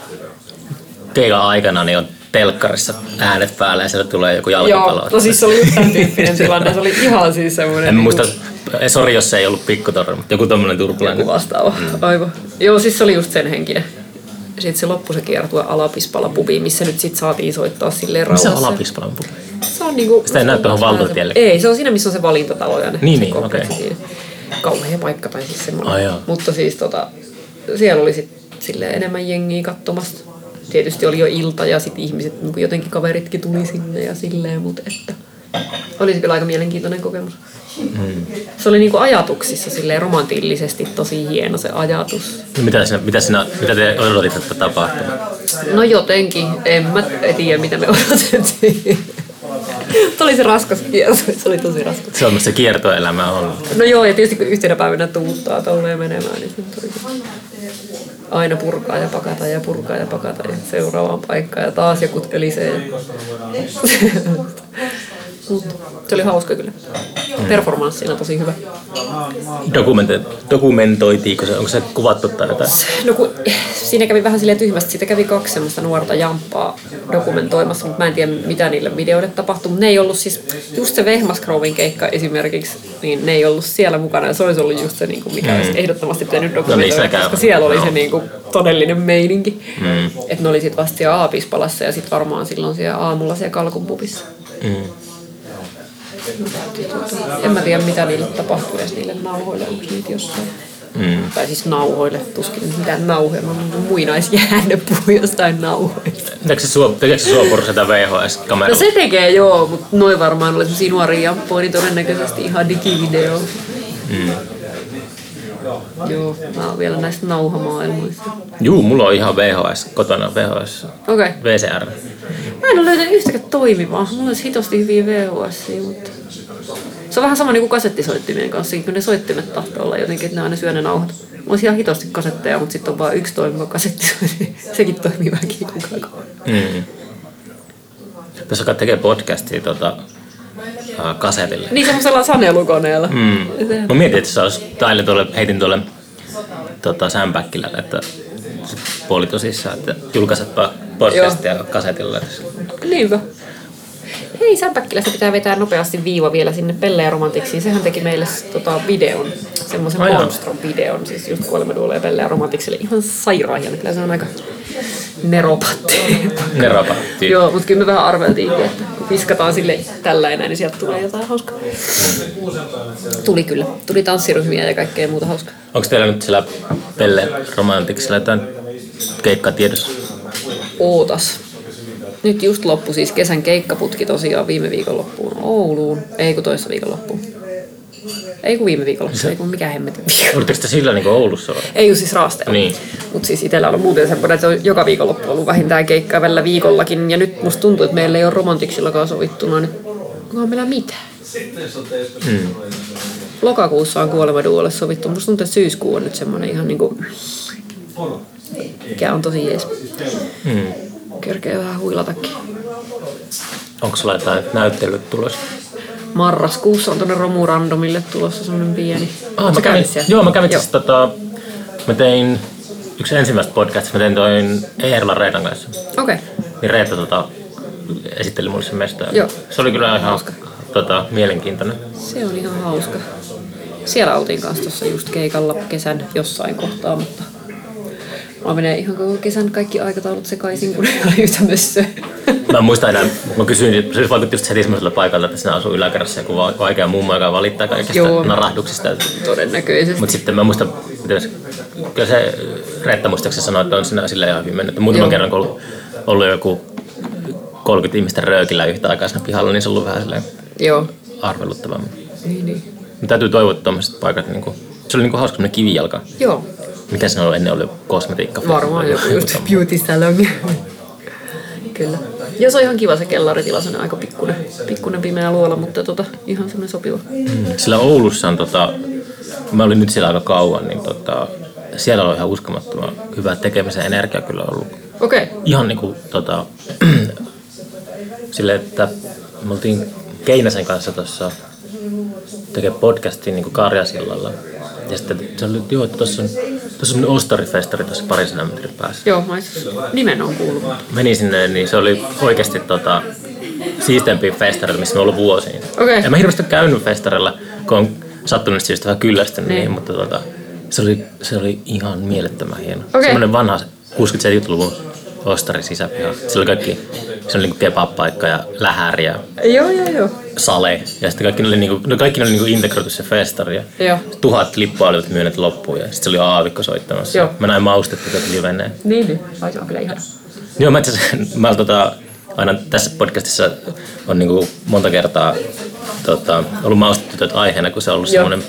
keikan aikana niin on telkkarissa äänet päällä ja siellä tulee joku jalkapallo. Joo, no siis se oli just tämän tyyppinen tilanne. Se oli ihan siis semmoinen... En niinku- muista, eh, sori jos se ei ollut pikkutorra, mutta joku tommonen turpulainen. Joku vastaava. Mm. Aivan. Joo, siis se oli just sen henkinen. Sitten se loppui se kiertue Alapispala pubiin, missä nyt sit saatiin soittaa silleen Missä rauhassa. on Alapispalan pubi? Se on niinku... Sitä ei näy tuohon valtatielle. Ei, se on siinä, missä on se valintatalo ja ne, Niin, niin, okei. siinä. Kauhea paikka tai siis semmoinen. Joo. Mutta siis tota, siellä oli sit silleen enemmän jengiä katsomassa. Tietysti oli jo ilta ja sitten ihmiset, niin jotenkin kaveritkin tuli sinne ja silleen, mutta että oli se kyllä aika mielenkiintoinen kokemus. Mm. Se oli niinku ajatuksissa silleen romantillisesti tosi hieno se ajatus. No Mitä, sinä, mitä, sinä, mitä te odotitte, että tapahtuu? No jotenkin, en mä tiedä mitä me odotettiin. Tuo oli se raskas kierto, se oli tosi raskas. Se on se kiertoelämä on. No joo, ja tietysti kun yhtenä päivänä tuuttaa tolleen menemään, niin se nyt oli aina purkaa ja pakata ja purkaa ja pakata ja seuraavaan paikkaan ja taas joku ölisee. Se oli hauska kyllä. Performanssina tosi hyvä. Dokumente, dokumentoitiinko se, onko se kuvattu tai jotain? No kun siinä kävi vähän silleen tyhmästi, siitä kävi kaksi semmoista nuorta jamppaa dokumentoimassa, mutta mä en tiedä mitä niille videoille tapahtui. Mutta ne ei ollut siis, just se Vehmaskrovin keikka esimerkiksi, niin ne ei ollut siellä mukana ja se olisi ollut just se, niin kuin, mikä olisi ehdottomasti pitänyt dokumentoida, Mm. sekään- koska siellä oli no. se niin kuin, todellinen meininki. Mm. Että ne oli sitten vasta siellä Aapispalassa ja sitten varmaan silloin siellä aamulla siellä Kalkunpubissa. Mm. En mä tiedä mitä niille tapahtui edes niille nauhoille, onko niitä jossain. Mm. Tai siis nauhoille, tuskin mitään nauhoja. Mä muinaisjäännö puhuu jostain nauhoista. Tekeekö se, se suopuru sitä VHS-kameralla? No se tekee joo, mutta noin varmaan oli semmosia nuoria jamppoja, niin todennäköisesti ihan digivideo. Mm. Joo, mä oon vielä näistä nauhamaailmoista. Juu, mulla on ihan VHS kotona, VHS, Okei. Okay. VCR. Mä en ole löytänyt yhtäkään toimivaa. Mulla olisi hitosti hyviä VHS, mutta... Se on vähän sama niin kuin kasettisoittimien kanssa. Kyllä ne soittimet tahtoo olla jotenkin, että ne aina syö ne nauhat. Mulla olisi ihan hitosti kasetteja, mutta sitten on vain yksi toimiva kasettisoitin. Sekin toimii vähän kiikukaan. Mm. Tässä kai tekee podcastia tota, äh, kasetille. Niin semmoisella sanelukoneella. Mm. Sehän- Mä mietin, että se olisi, tai tuolle, heitin tuolle tota, Sämpäkkilälle, että puoli tosissaan, että julkaisetpa podcastia kasetilla. Niinpä. Hei, Sämpäkkilästä pitää vetää nopeasti viiva vielä sinne Pelle ja Romantiksiin. Sehän teki meille tota, videon, semmoisen. Monstron-videon, siis just Kuolemaduulle ja Pelle ja Romantikselle. Ihan sairaan hieno. Kyllä se on aika neropatti. Neropa tyyppi. Joo, mutta kyllä me vähän arveltiinkin, että viskataan sille tällä enää, niin sieltä tulee jotain hauskaa. Tuli kyllä. Tuli tanssiryhmiä ja kaikkea muuta hauskaa. Onko teillä nyt sillä Pelle Romantiksella jotain keikkatiedossa? Ootas. Nyt just loppu siis kesän keikkaputki tosiaan viime viikon loppuun Ouluun. Ei kun toissa viikon loppuun. Ei kun viime viikon loppuun. Ei kun mikä hemmetin viikko. Oletteko te sillä niin Oulussa vai? Ei kun siis raasteella. Niin. Mutta siis itsellä on muuten semmoinen, että se on joka viikonloppu ollut vähintään keikkaa välillä viikollakin. Ja nyt musta tuntuu, että meillä ei ole romantiksillakaan sovittuna. Nyt onkohan meillä mitään? Mm. Lokakuussa on kuolemaduolle sovittu. Musta tuntuu, että syyskuu on nyt semmoinen ihan niinku... Mikä on tosi jees. Mm. Kerkee vähän huilatakin. Onko sulla jotain näyttelyt tulossa? Marraskuussa on tuonne Romurandomille tulossa semmoinen pieni. Ah, mä kävin, siellä? joo, mä kävin siis tota, mä tein yksi ensimmäistä podcastista, mä tein toin Eerlan Reetan kanssa. Okei. Okay. Niin Reetta tota, esitteli mulle sen mestoja. Joo. Se oli kyllä ihan Hauska. tota, mielenkiintoinen. Se on ihan hauska. Siellä oltiin kanssa tuossa just keikalla kesän jossain kohtaa, mutta Mä menee ihan koko kesän kaikki aikataulut sekaisin, kun ei ole yhtä mössöä. Mä en muista enää, mä kysyin, se vaikutti just heti semmoisella paikalla, että sinä asuu yläkerrassa joku va- vaikea mummo, joka valittaa kaikista Joo. narahduksista. Todennäköisesti. Mutta sitten mä muistan, miten se, kyllä se Reetta muistaakseni sanoi, että on siinä sillä ihan hyvin mennyt. Muutaman Joo. kerran, kun ollut, ollut joku 30 ihmistä röökillä yhtä aikaa siinä pihalla, niin se on ollut vähän silleen Joo. arveluttavaa. Niin, niin. Mutta täytyy toivoa, että tuommoiset paikat, niin kuin, se oli niin kuin hauska kivijalka. Joo. Mikä se on ollut ennen ollut kosmetiikka? Varmaan joku just beauty salon. Kyllä. Ja se on ihan kiva se kellaritila, se on aika pikkunen, pikkunen pimeä luola, mutta tota, ihan semmoinen sopiva. Sillä Oulussa on, tota, mä olin nyt siellä aika kauan, niin tota, siellä on ihan uskomattoman hyvä tekemisen energia kyllä ollut. Okei. Okay. Ihan niinku tota, sille, että me oltiin Keinäsen kanssa tuossa tekee podcastin niin Karjasillalla. Ja sitten se oli, joo, että tuossa on, tuossa on ostarifestari tuossa parisen metrin päässä. Joo, mä asiassa nimen on kuullut. Menin sinne, niin se oli oikeasti tota, siistempi festari, missä me ollut vuosiin. Okei. En mä hirveästi käynyt festarilla, kun on sattunut syystä vähän kyllästynyt, niin. Niin. mutta tota, se, oli, se oli ihan mielettömän hieno. Okei. Semmoinen vanha 60-70-luvun ostari sisäpiha. Se oli kaikki, se oli niinku kebab-paikka ja lähäri ja Joo, joo, joo. sale. Ja sitten kaikki ne oli, niinku, no kaikki ne oli niinku integroitu se festari. Ja Joo. tuhat lippua olivat myyneet loppuun ja sitten se oli aavikko soittamassa. Joo. Mä näin maustettu tätä liveneen. Niin, niin. Ai se on kyllä ihana. Joo, mä, itse mä tota, aina tässä podcastissa on niinku monta kertaa tota, ollut maustettu aiheena, kun se on ollut semmoinen,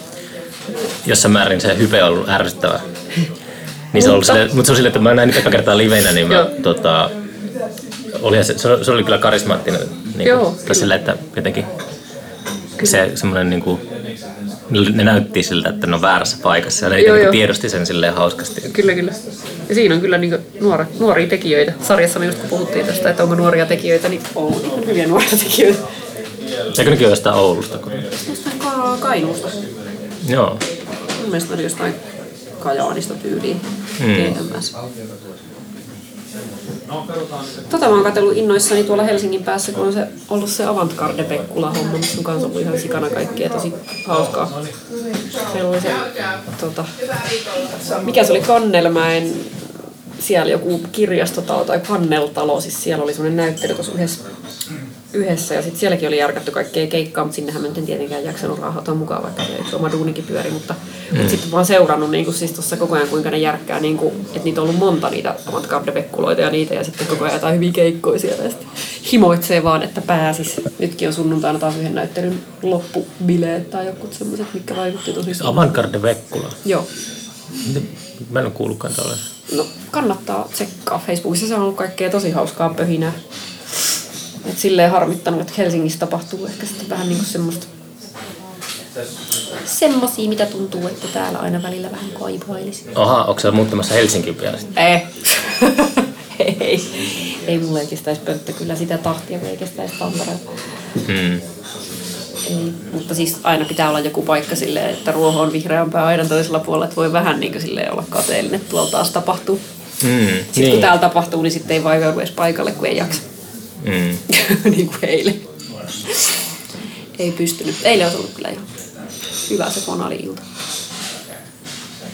jossain määrin se hype on ollut ärsyttävä. Niin se on ollut sille, mutta se on sille, että mä näin eka kertaa livenä, niin mä, tota, oli se, se, oli- kyllä karismaattinen. Niin Joo, sille, että jotenkin se semmoinen niin kuin, ne näytti siltä, että ne on väärässä paikassa ja ne Joo, joo. tiedosti sen silleen hauskasti. Kyllä, kyllä. Ja siinä on kyllä niin nuora, nuoria tekijöitä. Sarjassa me just kun puhuttiin tästä, että onko nuoria tekijöitä, niin on ihan hyviä nuoria tekijöitä. Eikö nekin ole jostain Oulusta? Kun... Jostain Ka- Kainuusta. Joo. Mun mielestä oli jostain Kajaanista tyyliin. Hmm. GMS. Tota mä oon katsellut innoissani tuolla Helsingin päässä, kun on se, ollut se Avantgarde Pekkula homma, missä on kanssa ollut ihan sikana kaikkea tosi hauskaa. Meillä oli se, tota, mikä se oli Kannelmäen, siellä joku kirjastotalo tai Kanneltalo, siis siellä oli semmoinen näyttely tuossa yhdessä, yhdessä ja sitten sielläkin oli järkätty kaikkea keikkaa, mutta sinnehän mä en tietenkään jaksanut raahata mukaan, vaikka se yksi oma duunikin pyöri, mutta mm. sitten vaan seurannut niin siis tuossa koko ajan, kuinka ne järkkää, niin kuin, että niitä on ollut monta niitä avantgarde-pekkuloita ja niitä, ja sitten koko ajan jotain hyviä keikkoja siellä, ja sitten himoitsee vaan, että pääsis. Nytkin on sunnuntaina taas yhden näyttelyn loppubileet tai jokut semmoiset, mitkä vaikutti tosi Avantgarde Vekkula. Joo. Mä en ole kuullutkaan tällaisen. No, kannattaa tsekkaa Facebookissa. Se on ollut kaikkea tosi hauskaa pöhinää. Et silleen harmittanut, että Helsingissä tapahtuu ehkä sitten vähän niinku semmoista semmosia, mitä tuntuu, että täällä aina välillä vähän kaipailisi. Aha, onko sä muuttamassa Helsinkiin vielä sitten? Ei. ei. Ei mulle ei kestäisi pönttö kyllä sitä tahtia, kun ei kestäisi Tampereella. Hmm. Ei, mutta siis aina pitää olla joku paikka silleen, että ruoho on vihreämpää aidan toisella puolella, että voi vähän niin silleen olla kateellinen, että tuolla taas tapahtuu. Hmm. Sitten niin. kun täällä tapahtuu, niin sitten ei vaivaudu edes paikalle, kun ei jaksa. Hmm. niin kuin eilen. ei pystynyt. Eilen olisi ollut kyllä ihan hyvä se fonaali-ilta.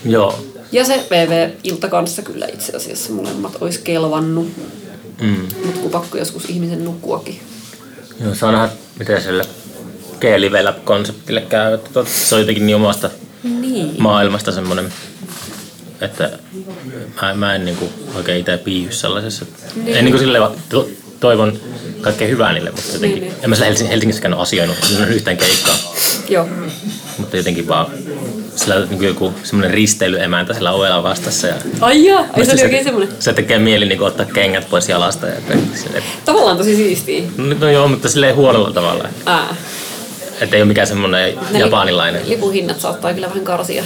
Joo. Ja se VV-ilta kanssa kyllä itse asiassa molemmat olisi kelvannut. Hmm. Mutta kun pakko joskus ihmisen nukkuakin. Joo, saa nähdä, miten sille G-Live-konseptille käy. Että tot- Se on jotenkin niin omasta Niin. maailmasta semmoinen, että mä, mä en niinku oikein itse piihy sellaisessa. Niin. En niinku silleen, toivon kaikkea hyvää niille, mutta jotenkin, Niin, niin. en mä Helsing- Helsingissäkään ole asioinut en ole yhtään keikkaa, Joo. mutta jotenkin vaan sillä on niin joku semmoinen risteilyemäntä sillä ovella vastassa. Ja Ai jaa, ai se oli oikein semmoinen. Se tekee mieli niin ottaa kengät pois jalasta. Ja, silleen, Tavallaan tosi siistiä. no, no joo, mutta silleen huonolla tavalla. Ää. Että ei ole mikään semmoinen Ne japanilainen. li- Lipuhinnat saattaa kyllä vähän karsia.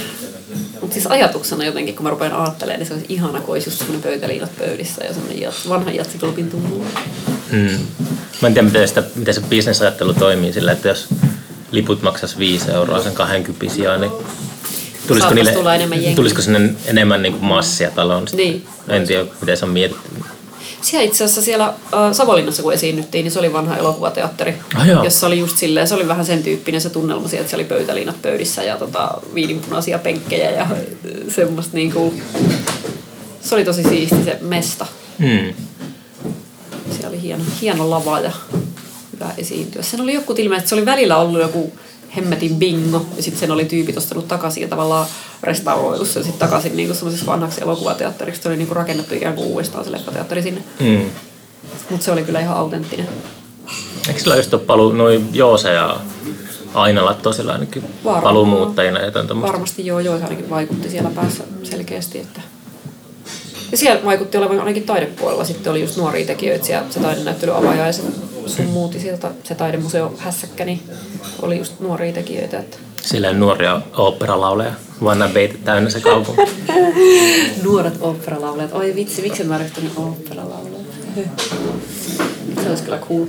Mutta siis ajatuksena jotenkin, kun mä rupean ajattelemaan, niin se olisi ihana, kun olisi just semmoinen pöytäliinat pöydissä ja semmoinen jats, vanha jatsikilpin tunnu. Mm. Mä en tiedä, miten, sitä, miten se bisnesajattelu toimii sillä, että jos liput maksas 5 euroa sen 20 sijaan, niin tulisiko, niille, enemmän tulisiko sinne enemmän niin kuin massia taloon? Niin. En tiedä, miten se on mietitty. Siellä itse asiassa siellä äh, Savonlinnassa kun esiinnyttiin, niin se oli vanha elokuvateatteri, Ah, joo. jossa oli just silleen, se oli vähän sen tyyppinen se tunnelma siellä, että siellä oli pöytäliinat pöydissä ja tota, viininpunaisia penkkejä ja semmoista niinku, se oli tosi siisti se mesta. Mm. Siellä oli hieno, hieno lava ja hyvä esiintyä. Sen oli joku ilme, että se oli välillä ollut joku hemmetin bingo, ja sitten sen oli tyypit ostanut takaisin ja tavallaan restauroitu sen sitten takaisin niin semmoisessa vanhaksi elokuvateatteriksi. Se oli niin rakennettu ikään kuin uudestaan se leffateatteri sinne. Mm. Mutta se oli kyllä ihan autenttinen. Eikö sillä just ole palu, noin Joose ja Ainalat tosiaan ainakin Varmaan. paluumuuttajina ja tämmöistä? Varmasti joo, joo, se ainakin vaikutti siellä päässä selkeästi. Että... Ja siellä vaikutti olevan ainakin taidepuolella. Sitten oli just nuoria tekijöitä siellä, se taidenäyttely avajaiset sun muuti sieltä, se taidemuseo hässäkkä, niin oli just nuoria tekijöitä. Että... Sillä nuoria oopperalauleja, vanna beitä täynnä se kaupunki. Nuoret oopperalaulajat. Oi vitsi, miksi mä ryhtynyt oopperalaulajat? Se olisi kyllä cool.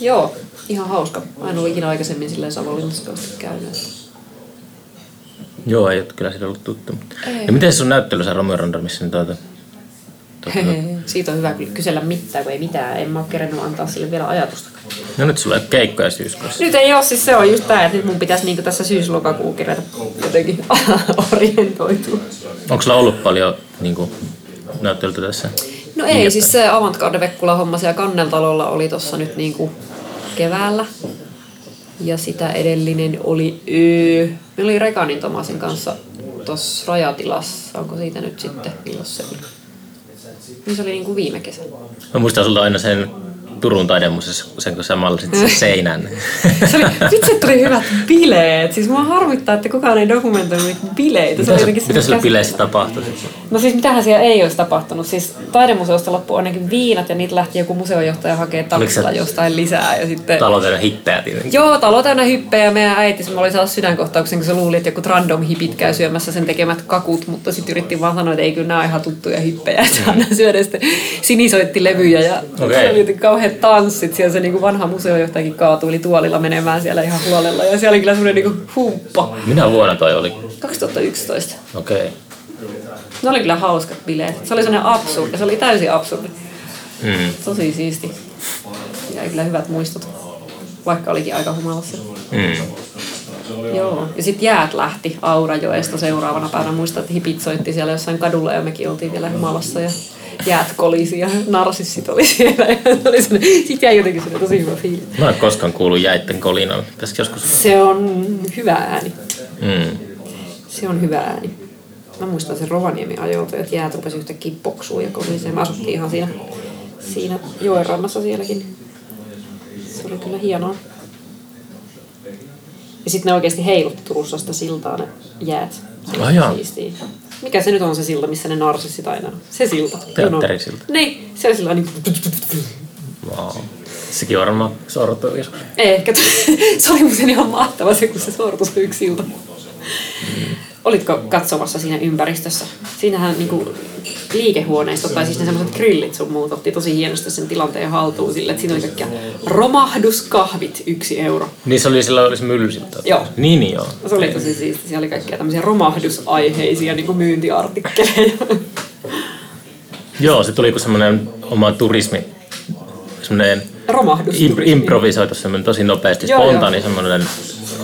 Joo, ihan hauska. Mä en ole ikinä aikaisemmin silleen Savonlinnassa käynyt. Joo, ei ole kyllä siitä ollut tuttu. Ei. Ja miten se sun näyttely se Romeo Randomissa, niin tuota, tuota, Siitä on hyvä kysellä mitään, kun ei mitään. En mä ole antaa sille vielä ajatusta. no nyt sulla ei ole keikkoja syyskuussa. Nyt ei ole, siis se on just tää, että nyt mun pitäisi niinku tässä syys-lokakuun kerätä jotenkin orientoitua. Onko sulla ollut paljon niin kuin, näyttelytä tässä? No ei, siis se Avantgarde Vekkula homma siellä Kanneltalolla oli tossa nyt niinku keväällä. Ja sitä edellinen oli öö. Meillä oli Rekanin Tomasin kanssa tuossa rajatilassa. Onko siitä nyt sitten, milloin se oli? Niin se oli niinku viime kesä. Mä muistan sulta aina sen Turun taidemuseossa, sen kun sä maalasit sen seinän. Se oli, vitsi, että tuli hyvät bileet. Siis mua harmittaa, että kukaan ei dokumentoinut niitä bileitä. Se mitä, oli mitä bileissä tapahtui? No siis mitähän siellä ei olisi tapahtunut. Siis taidemuseosta loppui ainakin viinat ja niitä lähti joku museojohtaja hakee taksilla se- jostain lisää. Ja sitten... Talouden hippejä tietenkin. Joo, talo täynnä hyppejä ja meidän äiti, se oli saanut sydänkohtauksen, kun se luuli, että joku random hipit käy syömässä sen tekemät kakut, mutta sitten yritti vaan sanoa, että ei kyllä nämä ihan tuttuja hippejä, että mm. aina syödä sitten sinisoittilevyjä ja Okei. se oli kauheat tanssit, siellä se niinku vanha museojohtajakin kaatuili tuolilla menemään siellä ihan huolella ja siellä oli kyllä semmoinen niinku humppa. Minä vuonna toi oli? 2011. Okei. Okay. Ne oli kyllä hauskat bileet. Se oli sellainen absurdi, se oli täysin absurdi. Mm. Tosi siisti. Ja kyllä hyvät muistot, vaikka olikin aika humalassa. Mm. Joo. Ja sitten jäät lähti Aurajoesta seuraavana päivänä. Muistan, että hipit soitti siellä jossain kadulla ja mekin oltiin vielä humalassa ja jäät kolisi ja narsissit oli siellä. Ja se oli sitten jäi jotenkin sinne tosi hyvä fiilis. Mä en koskaan kuullut jäitten kolinan. Pitäisikö joskus... Se on hyvä ääni. Mm. Se on hyvä ääni. Mä muistan sen Rovaniemi ajolta, että jäät rupesi yhtäkkiä poksuun ja kolisee. Mä asuttiin ihan siinä, siinä joen rannassa sielläkin. Se oli kyllä hienoa. Ja sitten ne oikeasti heilutti Turussa sitä siltaa ne jäät. Se oli jaa. siistiä. Mikä se nyt on se silta, missä ne narsissit aina on? Se silta. Teatterisilta. Niin, se oli sillä niin Wow. Sekin varmaan sortui joskus. Ehkä. se oli muuten ihan mahtava se, kun se sortui se yksi ilta. Olitko katsomassa siinä ympäristössä? Siinähän niinku liikehuoneisto, tai siis ne semmoiset grillit sun muut otti tosi hienosti sen tilanteen haltuun sille, että siinä oli kaikkia romahduskahvit, yksi euro. Niin se oli sillä oli se myllysilta. Joo. Niin, niin joo. Se oli tosi siisti. Siellä oli kaikkia tämmöisiä romahdusaiheisia niinku myyntiartikkeleja. Joo, se tuli kuin semmoinen oma turismi, semmoinen improvisoitu semmoinen tosi nopeasti, spontaani semmoinen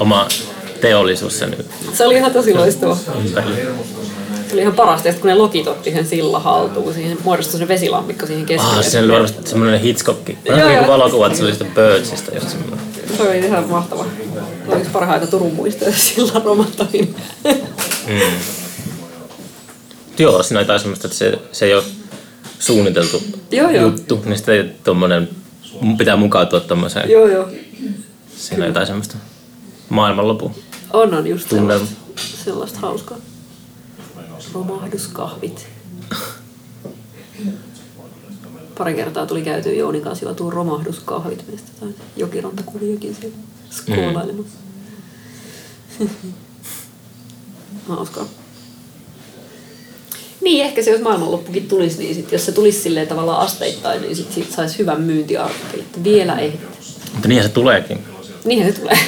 oma teollisuus sen Se oli ihan tosi loistava. Se oli ihan parasta, sit kun ne lokit otti sen sillan haltuun, siihen muodostui se vesilammikko siihen keskelle. Ah, se oli semmoinen hitskokki. Joo, Vähän niin valokuvat, se oli sitä Birdsista just semmoinen. Se oli ihan mahtava. Se oli yksi parhaita Turun muistoja sillan romahtaminen. Joo, siinä oli jotain semmoista, että se, se ei ole suunniteltu Joo, joo. juttu, niin sitten mun pitää mukautua tommoseen. joo, joo. Siinä on jotain semmoista maailmanlopun. On, on just Tunnelma. sellaista, sellaista hauskaa. Romahduskahvit. Pari kertaa tuli käytyä Jounin kanssa juotua romahduskahvit meistä tai jokirantakuviokin siellä skoolailemassa. Hauskaa. Niin, ehkä se jos maailmanloppukin tulisi, niin sit, jos se tulisi silleen tavallaan asteittain, niin sit siitä saisi hyvän myyntiartikkelin, vielä ehditään. Mutta niinhän se tuleekin. Niinhän se tulee.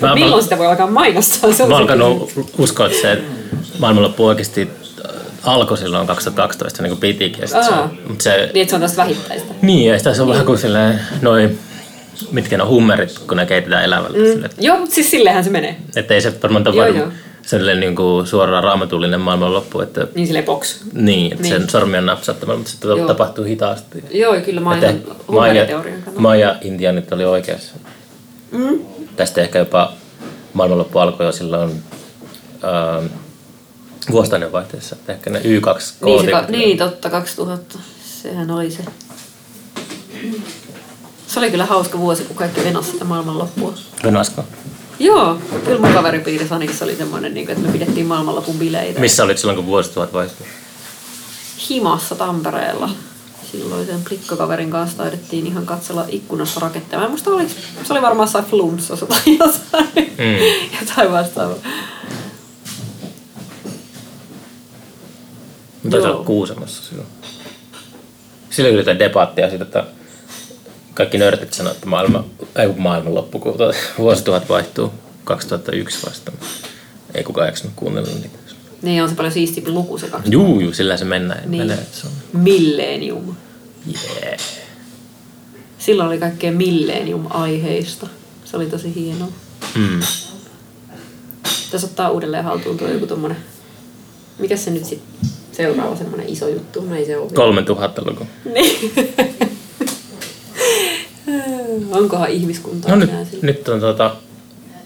Mä- Milloin mä- sitä voi alkaa mainostaa? Se Mä oon alkanut uskoa, että se maailmanloppu oikeasti äh, alkoi silloin 2012, niin kuin pitikin. Se, mutta se, Niin, että se on tästä vähittäistä. niin, ja sitä se on vähän kuin silleen, noin, mitkä ne on hummerit, kun ne keitetään elävällä. Mm. Sille, Joo, mutta siis sillehän se menee. että ei se varmaan tapahdu sellainen niin kuin suoraan raamatullinen maailmanloppu, että Niin silleen box. niin, että Niin. sen sormi on napsattamalla, mutta se tapahtuu hitaasti. Joo, kyllä mä oon ihan Maija. Maija Intianit oli oikeassa. Mm. Tästä ehkä jopa maailmanloppu alkoi jo silloin ähm, vuostainen vaihteessa. Ehkä ne Y2 Niin, se, ka- niin, totta, 2000. Sehän oli se. Se oli kyllä hauska vuosi, kun kaikki venasi sitä maailmanloppua. Venasko. Joo, kyllä mun kaveripiirissä ainakin se oli semmoinen, niin että me pidettiin maailmanlopun bileitä. Missä olit silloin, kun vuosituhat vaihtui? Himassa Tampereella. Silloin sen plikkakaverin kanssa taidettiin ihan katsella ikkunasta raketteja. Mä en muista, oliko, se oli varmaan jossain flunssassa tai jossain, Mm. jotain vastaavaa. Joo. olla Kuusamossa silloin. Silloin oli jotain debattia siitä, että kaikki nörtit sanoivat, että maailma, ei kun maailman loppu, kun vuosituhat vaihtuu 2001 vasta. Ei kukaan jaksanut kuunnella niitä. Niin on se paljon siistimpi luku se kaksi. Juu, juu, sillä se mennään. Niin. Menee, se on. Millennium. Yeah. Silloin oli kaikkea millennium-aiheista. Se oli tosi hienoa. Mm. Tässä ottaa uudelleen haltuun tuo joku tommonen... Mikä se nyt sit seuraava semmonen iso juttu? No ei se ole. 3000-luku. Niin. Onkohan ihmiskuntaa No nyt, nyt on tota,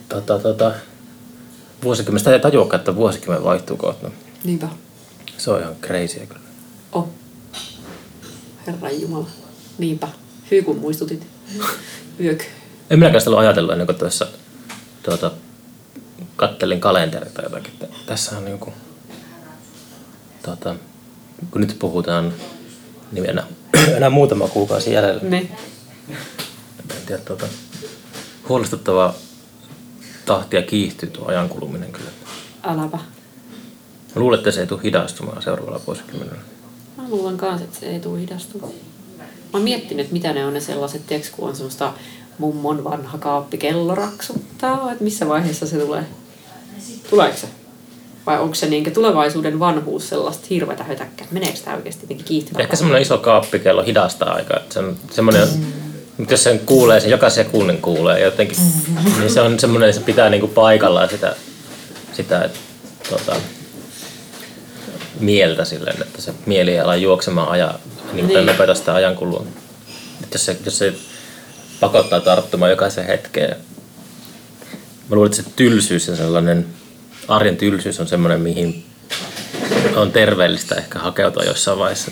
tota, tota, vuosikymmen, sitä ei tajuakaan, että vuosikymmen vaihtuu kohta. Niinpä. Se on ihan crazy kyllä. Oh. Herran Jumala. Niinpä. Hyy kun muistutit. Yök. En minäkään sitä ollut ajatellut ennen kuin tuossa tuota, kattelin kalenteria tai jotakin. Tässä on niinku, tuota, kun nyt puhutaan, niin enää, enää muutama kuukausi jäljellä. Ne. En tiedä, tuota, huolestuttavaa tahtia kiihtyy tuo ajan kuluminen kyllä. Äläpä. Mä luulen, että se ei tule hidastumaan seuraavalla vuosikymmenellä. Mä luulen kanssa, että se ei tule hidastumaan. Mä oon miettinyt, että mitä ne on ne sellaiset, tiiäks, kun on semmoista mummon vanha kaappi kello raksuttaa, että missä vaiheessa se tulee? Tuleeko se? Vai onko se niinkö tulevaisuuden vanhuus sellaista hirveätä hötäkkää? Meneekö tämä oikeasti jotenkin kiihtymään? Ehkä semmoinen iso kaappikello hidastaa aikaa. Se on semmoinen, mutta jos sen kuulee, sen joka sekunnin kuulee jotenkin, niin se on semmoinen, että se pitää niinku paikallaan sitä, sitä että, tota, mieltä silleen, että se mieli ei ala juoksemaan aja, niin, Niin. niin. sitä ajankulua. Että jos se, jos se pakottaa tarttumaan jokaisen hetkeen. Mä luulen, että se tylsyys ja sellainen arjen tylsyys on semmoinen, mihin on terveellistä ehkä hakeutua jossain vaiheessa,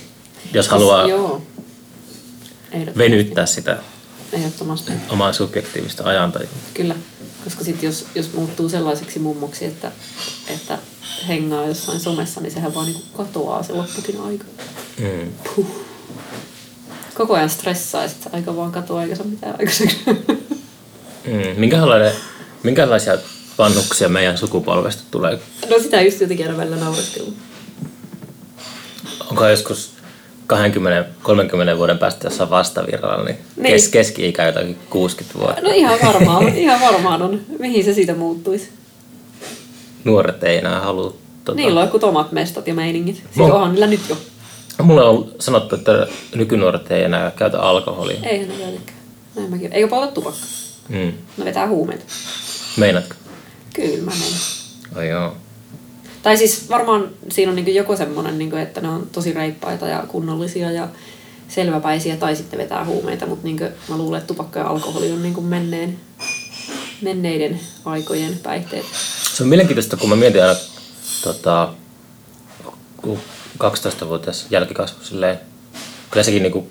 jos haluaa Joo. Venyttää sitä Ehdottomasti. omaa subjektiivista ajantajua. Kyllä. Koska sitten jos, jos muuttuu sellaiseksi mummoksi, että, että hengaa jossain somessa, niin sehän vaan niinku katoaa se loppukin aika. Mm. Puh. Koko ajan stressaa sitten se aika vaan katoaa eikä saa mitään aikaiseksi. Mm. Minkälainen, minkälaisia vanhuksia meidän sukupolvesta tulee? no sitä just jotenkin aina välillä naureskellut. Onko joskus 20-30 vuoden päästä jossain vastavirralla, niin, Niin. Kes, keski-ikä jotakin 60 vuotta. No ihan varmaan, ihan varmaan on. Mihin se siitä muuttuisi? Nuoret ei enää halua. Tota, Niillä on joku omat mestat ja meiningit. Siis Mo- onhan niillä nyt jo. Mulle on sanottu, että nykynuoret ei enää käytä alkoholia. Eihän ne käytäkään. Näin mäkin. Eikö polta tupakkaa? Mm. Ne vetää huumeita. Meinaatko? Kyllä mä menen. Ai joo. Tai siis varmaan siinä on niin joko semmoinen, niin että ne on tosi reippaita ja kunnollisia ja selväpäisiä tai sitten vetää huumeita, mutta niin mä luulen, että tupakka ja alkoholi on niin menneen, menneiden aikojen päihteet. Se on mielenkiintoista, kun mä mietin aina tota, kun 12-vuotias jälkikasvu silleen, kyllä sekin niinku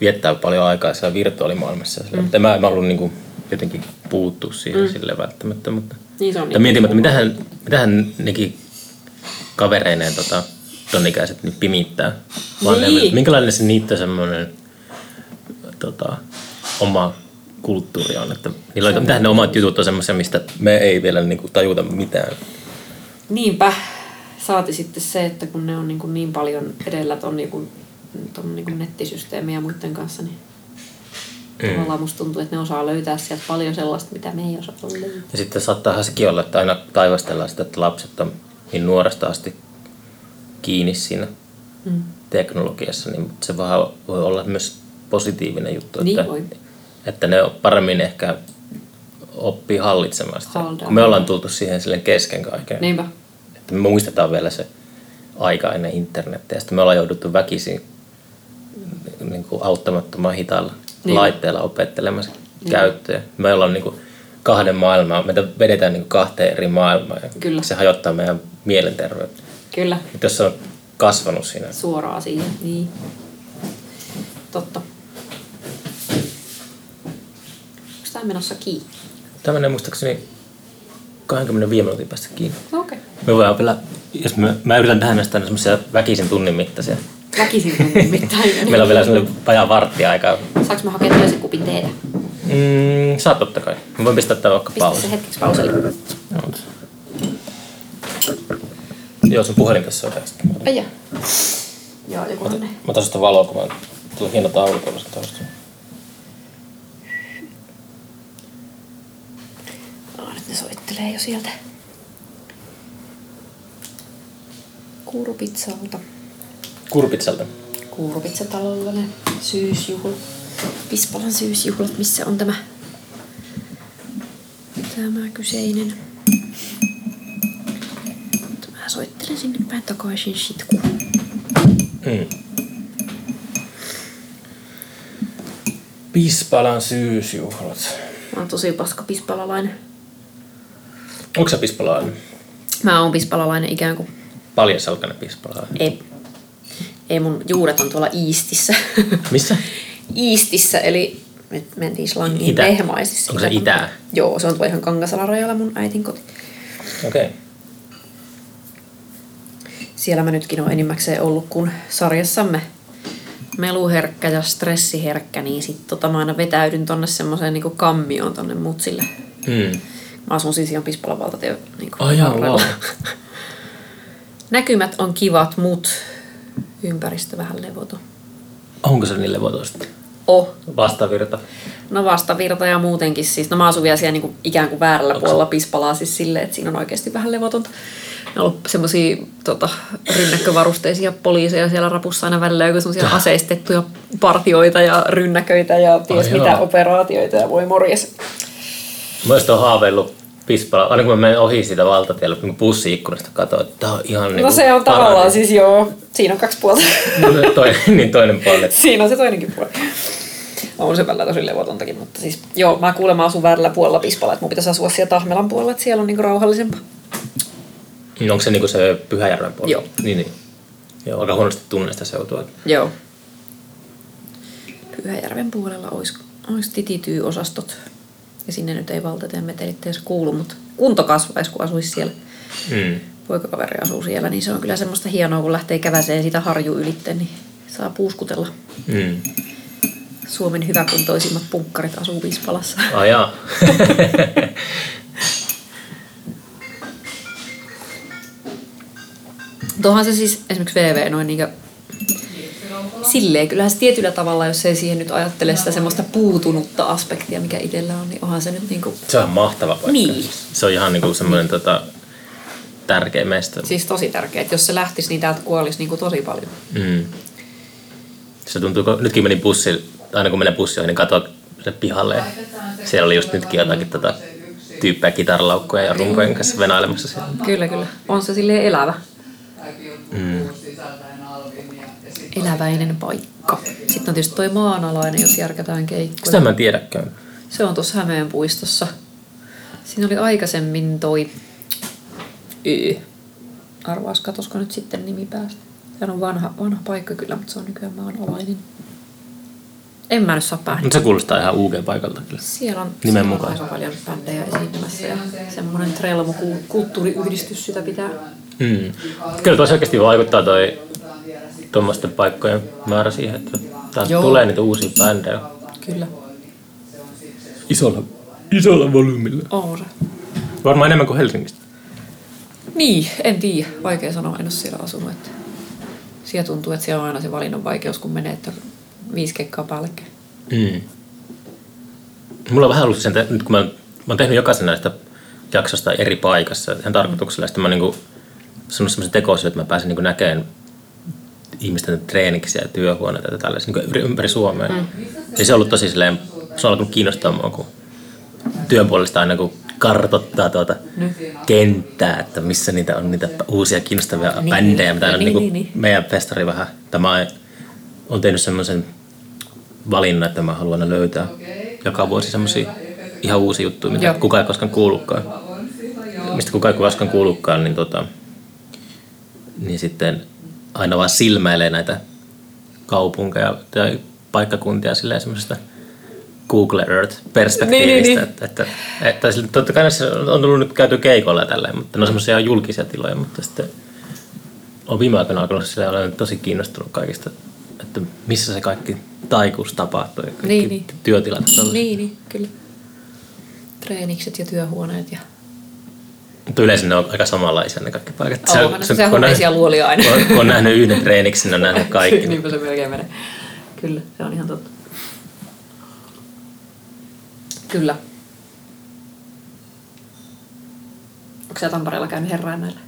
viettää paljon aikaa siellä virtuaalimaailmassa. Mm. Mutta en mä, mä halua niinku jotenkin puuttua siihen mm. silleen välttämättä. Mutta, Niin se on mutta mietin, että mitähän, mitähän nekin kavereineen tota, ton ikäiset nyt pimittää vanhemmille. Niin. Minkälainen se niitä semmoinen tota, oma kulttuuri on. Että niillä on, mitähän ne omat jutut on semmoisia, mistä me ei vielä niinku tajuta mitään. Niinpä. Saati sitten se, että kun ne on niin, kuin niin paljon edellä ton, niin kuin, ton niin kuin nettisysteemiä ja muiden kanssa, niin Mm. Tavallaan musta tuntuu, että ne osaa löytää sieltä paljon sellaista, mitä me ei osata löytää. Ja sitten saattaahan sekin olla, että aina taivastellaan sitä, että lapset on niin nuoresta asti kiinni siinä mm. teknologiassa, niin se vaan voi olla myös positiivinen juttu, Niin että, voi. että ne paremmin ehkä oppii hallitsemaan sitä. Kun me ollaan tultu siihen silleen kesken kaiken. Niinpä. Että me muistetaan vielä se aika ennen internettiä. Sitten me ollaan jouduttu väkisin niin kuin auttamattoman hitaalla Niin. laitteella opettelemaan se käyttöä. Me ollaan niin kuin kahden maailmaa, meitä vedetään niin kahteen eri maailmaan. Ja Kyllä. Se hajottaa meidän mielenterveyttä. Kyllä. Mutta jos se on kasvanut siinä, Suoraan siihen. Niin. Totta. Onko tämä menossa kiinni? tämä menee muistaakseni 25 minuutin päästä kiinni. Okei. Okay. Me voidaan vielä, jos mä, mä yritän tähän mennessä tänne semmoisia väkisin tunnin mittaisia. Väkisin tunnin mittainen. Meillä on vielä semmoinen vajaa varttia aikaa. Saanko mä hakea toisen kupin teetä? Mm, saat totta kai. Mä voin pistää tämän vaikka Pistä pausi. se hetkeksi pauselle. Joo. Joo, sun puhelin tässä on tästä. Ai jaa. Joo, joku Mä ne. otan sitä valoa, kun mä tuli hieno taulu tuollaista taustalla. No, nyt ne soittelee jo sieltä. Kuurupizzalta. Kurpitsalta. Kuurupizzatalolla ne syysjuhlat. Pispalan syysjuhlat, missä on tämä, tämä kyseinen. Mutta mä soittelen sinne päin takaisin shitku. Mm. Pispalan syysjuhlat. Mä oon tosi paska pispalalainen. Onko sä pispalainen? Mä oon pispalalainen ikään kuin. Paljasalkainen pispalainen. Ei. Ei mun juuret on tuolla Iistissä. Missä? Iistissä, eli nyt mentiin slangiin Itä. Vehmaisissa. Onko se itää? Joo, se on tuo ihan Kangasalan rajalla mun äitin koti. Okei. Okay. Siellä mä nytkin olen enimmäkseen ollut, kun sarjassamme meluherkkä ja stressiherkkä, niin sit tota mä aina vetäydyn tonne semmoiseen niinku kammioon tonne mutsille. Hmm. Mä asun siis ihan Pispalan valtatie niinku jaa, wow. Näkymät on kivat, mut ympäristö vähän levoton. Onko se niin levotoista? Oh. Vastavirta. No vastavirta ja muutenkin siis. No mä asun vielä siellä niinku ikään kuin väärällä puolella Pispalaa siis silleen, että siinä on oikeasti vähän levotonta. Ne on ollut semmosia tota, rynnäkkövarusteisia poliiseja siellä rapussa aina välillä, joku semmosia aseistettuja partioita ja rynnäköitä ja ties Ai mitä joo. operaatioita ja voi morjes. Mä olisin haaveillut Pispala, aina kun mä menen ohi siitä valtatiellä, kun bussi-ikkunasta katsoin, että tää on ihan niin No se on tavallaan siis joo, siinä on kaksi puolta. No, toinen, niin toinen puoli. siinä on se toinenkin puoli. On se välillä tosi levotontakin, mutta siis joo, mä kuulemma asun väärällä puolella Pispalaa, että mun pitäisi asua siellä Tahmelan puolella, että siellä on niinku rauhallisempaa. Niin Onko se niinku se Pyhäjärven puoli? Joo. Niin, niin. Joo, aika huonosti tunne sitä seutua. Joo. Pyhäjärven puolella olisi, olisi titityy-osastot. Ja sinne nyt ei valtateen metelit edes kuulu, mutta kunto kasvaisi, kun asuisi siellä. Mm. Poikakaveri asuu siellä, niin se on kyllä semmoista hienoa, kun lähtee käväseen sitä harju ylitte, niin saa puuskutella. Mm. Suomen hyväkuntoisimmat punkkarit asuu Vispalassa. Ai jaa. Tuohan se siis esimerkiksi VV noin niinkö silleen, kyllähän se tietyllä tavalla, jos ei siihen nyt ajattele sitä semmoista puutunutta aspektia, mikä itsellä on, niin onhan se nyt niinku, se on mahtava paikka. Niin. Se on ihan niinku semmoinen tota, tärkeä meistä. siis tosi tärkeä, että jos se lähtisi, niin täältä kuolisi niinku tosi paljon. Mm. Se tuntuu, kun nytkin menin bussi, aina kun menen bussiin, niin katsoin sinne pihalle. Siellä oli just nytkin jotakin tota, tyyppejä kitaralaukkuja ja rumpojen kanssa venailemassa siellä. Kyllä, kyllä. On se silleen elävä. Mm. Eläväinen paikka. Sitten on tietysti toi maanalainen, jos järkätään keikkoja. Sitä mä en tiedäkään. Se on tuossa Hämeen puistossa. Siinä oli aikaisemmin toi Y. Arvaas, katosko nyt sitten nimi päästä. Tämä on vanha, vanha paikka kyllä, mutta se on nykyään maanalainen. En mä nyt saa päähän. Mutta se kuulostaa ihan UG-paikalta kyllä. Siellä on, Nimen siellä mukaan. on aika paljon bändejä esiintymässä ja semmoinen Trelmo ku- kulttuuriyhdistys sitä pitää. Mm. Kyllä toi selkeästi vaikuttaa toi tuommoisten paikkojen määrä siihen, että täältä Joo. tulee niitä uusia bändejä Kyllä. isolla, isolla volyymilla. On se. Varmaan enemmän kuin Helsingistä. Niin, en tiedä. Vaikea sanoa, en ole siellä asunut. Että siellä tuntuu, että siellä on aina se valinnan vaikeus, kun menee, että viisi kekkaa päällekkäin. Mm. Mulla on vähän ollut sen, että nyt kun mä, mä oon tehnyt jokaisen näistä jaksosta eri paikassa ihan tarkoituksella, ja sitten mä oon niin sanonut semmoisen tekosyyn, että mä pääsen niin näkemään ihmisten treeniksiä ja työhuoneita ja tällaisia niin ympäri, Suomea. Mm. Ja se on ollut tosi silleen, se on alkanut kiinnostaa mua, kun työn puolesta aina kun kartottaa tuota kenttää, että missä niitä on niitä uusia kiinnostavia Niin, bändejä, mitä on niin, niin, niin, niin. meidän festari vähän, tämä on tehnyt semmoisen valinnan, että mä haluan löytää joka vuosi semmoisia ihan uusia juttuja, mitä Joo. kukaan ei koskaan kuullutkaan. Mistä kukaan ei koskaan kuullutkaan, niin, tota, niin sitten aina vaan silmäilee näitä kaupunkeja tai paikkakuntia silleen semmoisesta Google Earth-perspektiivistä. Niin, niin, niin. Että, että, että, sille- totta kai näissä on tullut nyt käyty keikolla ja tälleen, mutta ne on semmoisia julkisia tiloja, mutta sitten on viime aikoina alkanut sillä olen tosi kiinnostunut kaikista, että missä se kaikki taikuus tapahtuu ja kaikki Niin, niin. työtilat. Niin, niin, kyllä. Treenikset ja työhuoneet ja... Mutta yleensä ne on aika samanlaisia ne kaikki paikat. Onhan semmoisia kun on homeisia nähnyt- luolia aina. Kun, kun on nähnyt yhden treeniksen, on nähnyt kaikki. Niinpä se melkein menee. Kyllä, se on ihan totta. Kyllä. Onko sä Tampereella käynyt Herrainmäellä?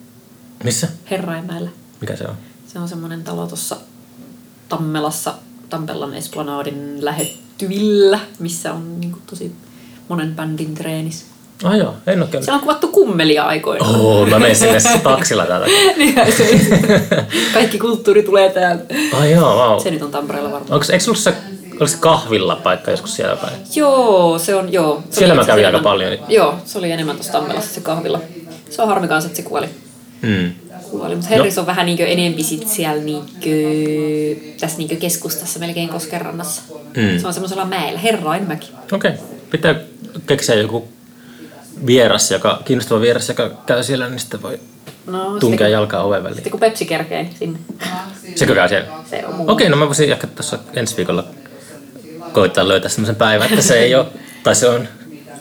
Missä? Herrainmäellä. Mikä se on? Se on semmoinen talo tuossa Tammelassa, Tampellan Esplanadin lähettyvillä, missä on niin tosi monen bändin treenis. Ah joo, en ole käynyt. Siellä on kuvattu kummelia aikoina. Oh, mä menen sinne taksilla täältä. Niin, se, kaikki kulttuuri tulee täältä. Ai joo, wow. Se nyt on Tampereella varmaan. Onko, eikö sulla se, oliko se kahvilla paikka joskus siellä päin? Joo, se on, joo. Se Siellä mä kävin aika enemmän- paljon. Joo, se oli enemmän tuossa Tammelassa se kahvilla. Se on harmi kanssa, että se kuoli. Mm. kuoli. Mutta Herris on vähän niinkö enempi sit siellä niinkö, tässä niinkö keskustassa melkein Koskenrannassa. Mm. Se on semmoisella mäellä, Herrainmäki. Okei, okay. pitää keksiä joku vieras, joka, kiinnostava vieras, joka käy siellä, niin sitten voi No, tunkea sitten, jalkaa oven väliin. sitten kun Pepsi kerkee, sinne. Sekö käy siellä? Se on. Okei, no mä voisin ehkä tuossa ensi viikolla koittaa löytää semmoisen päivän, että se ei ole, tai se on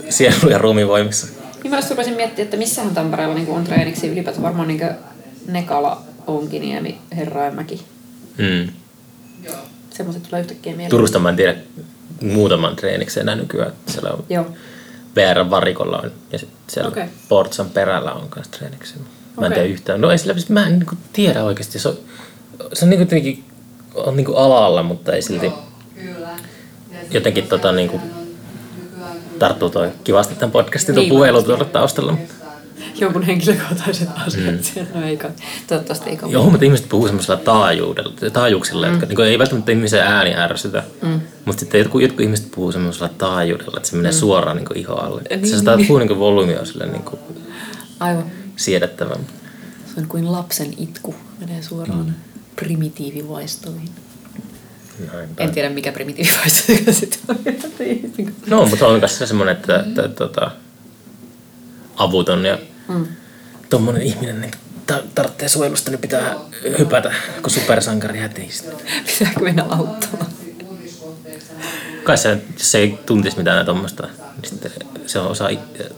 sielu ja ruumiin voimissa. Niin mä rupesin miettimään, että missähän Tampereella niin on treeniksi ylipäätään varmaan niin Nekala, Onkiniemi, Herrainmäki. Mm. Semmoiset tulee yhtäkkiä mieleen. Turusta mä en tiedä muutaman treeniksen enää nykyään. Siellä on Joo. VR-varikolla on, ja sitten siellä okay. Portsan perällä on myös treeniksen. Mä en Okei. tiedä yhtään. No ei sillä, mä en niin tiedä oikeasti. Se on, se on niin jotenkin on niin alalla, mutta ei silti jotenkin tota, niin kuin, tarttuu toi kivasti tämän podcastin tuon Niin, puhelu tuolla taustalla. Jonkun henkilökohtaiset asiat siellä. No ei kai. Toivottavasti ei. Joo, mutta ihmiset puhuu semmoisella taajuudella, taajuuksilla, mm. jotka niin kuin, ei välttämättä ihmisen ääni ärsytä, mm. mutta sitten jotkut, jotkut ihmiset puhuu semmoisella taajuudella, että se menee mm. suoraan niin iho alle. Niin, se saattaa niin. puhua niin volyymi on silleen, niin kuin, Aivan. siedettävän. Se on kuin lapsen itku. Menee suoraan mm. primitiivivaistoihin. Näin En tiedä mikä primitiivivaisto se sitten on. No, mutta on myös semmoinen, että, että, että, että avuton ja Mm. tuommoinen ihminen niin ta- tarvitsee suojelusta, niin pitää hypätä kuin supersankari hätistä. Pitääkö mennä auttamaan? Kai se, jos se ei tuntisi mitään tuommoista, niin sitten se on osa,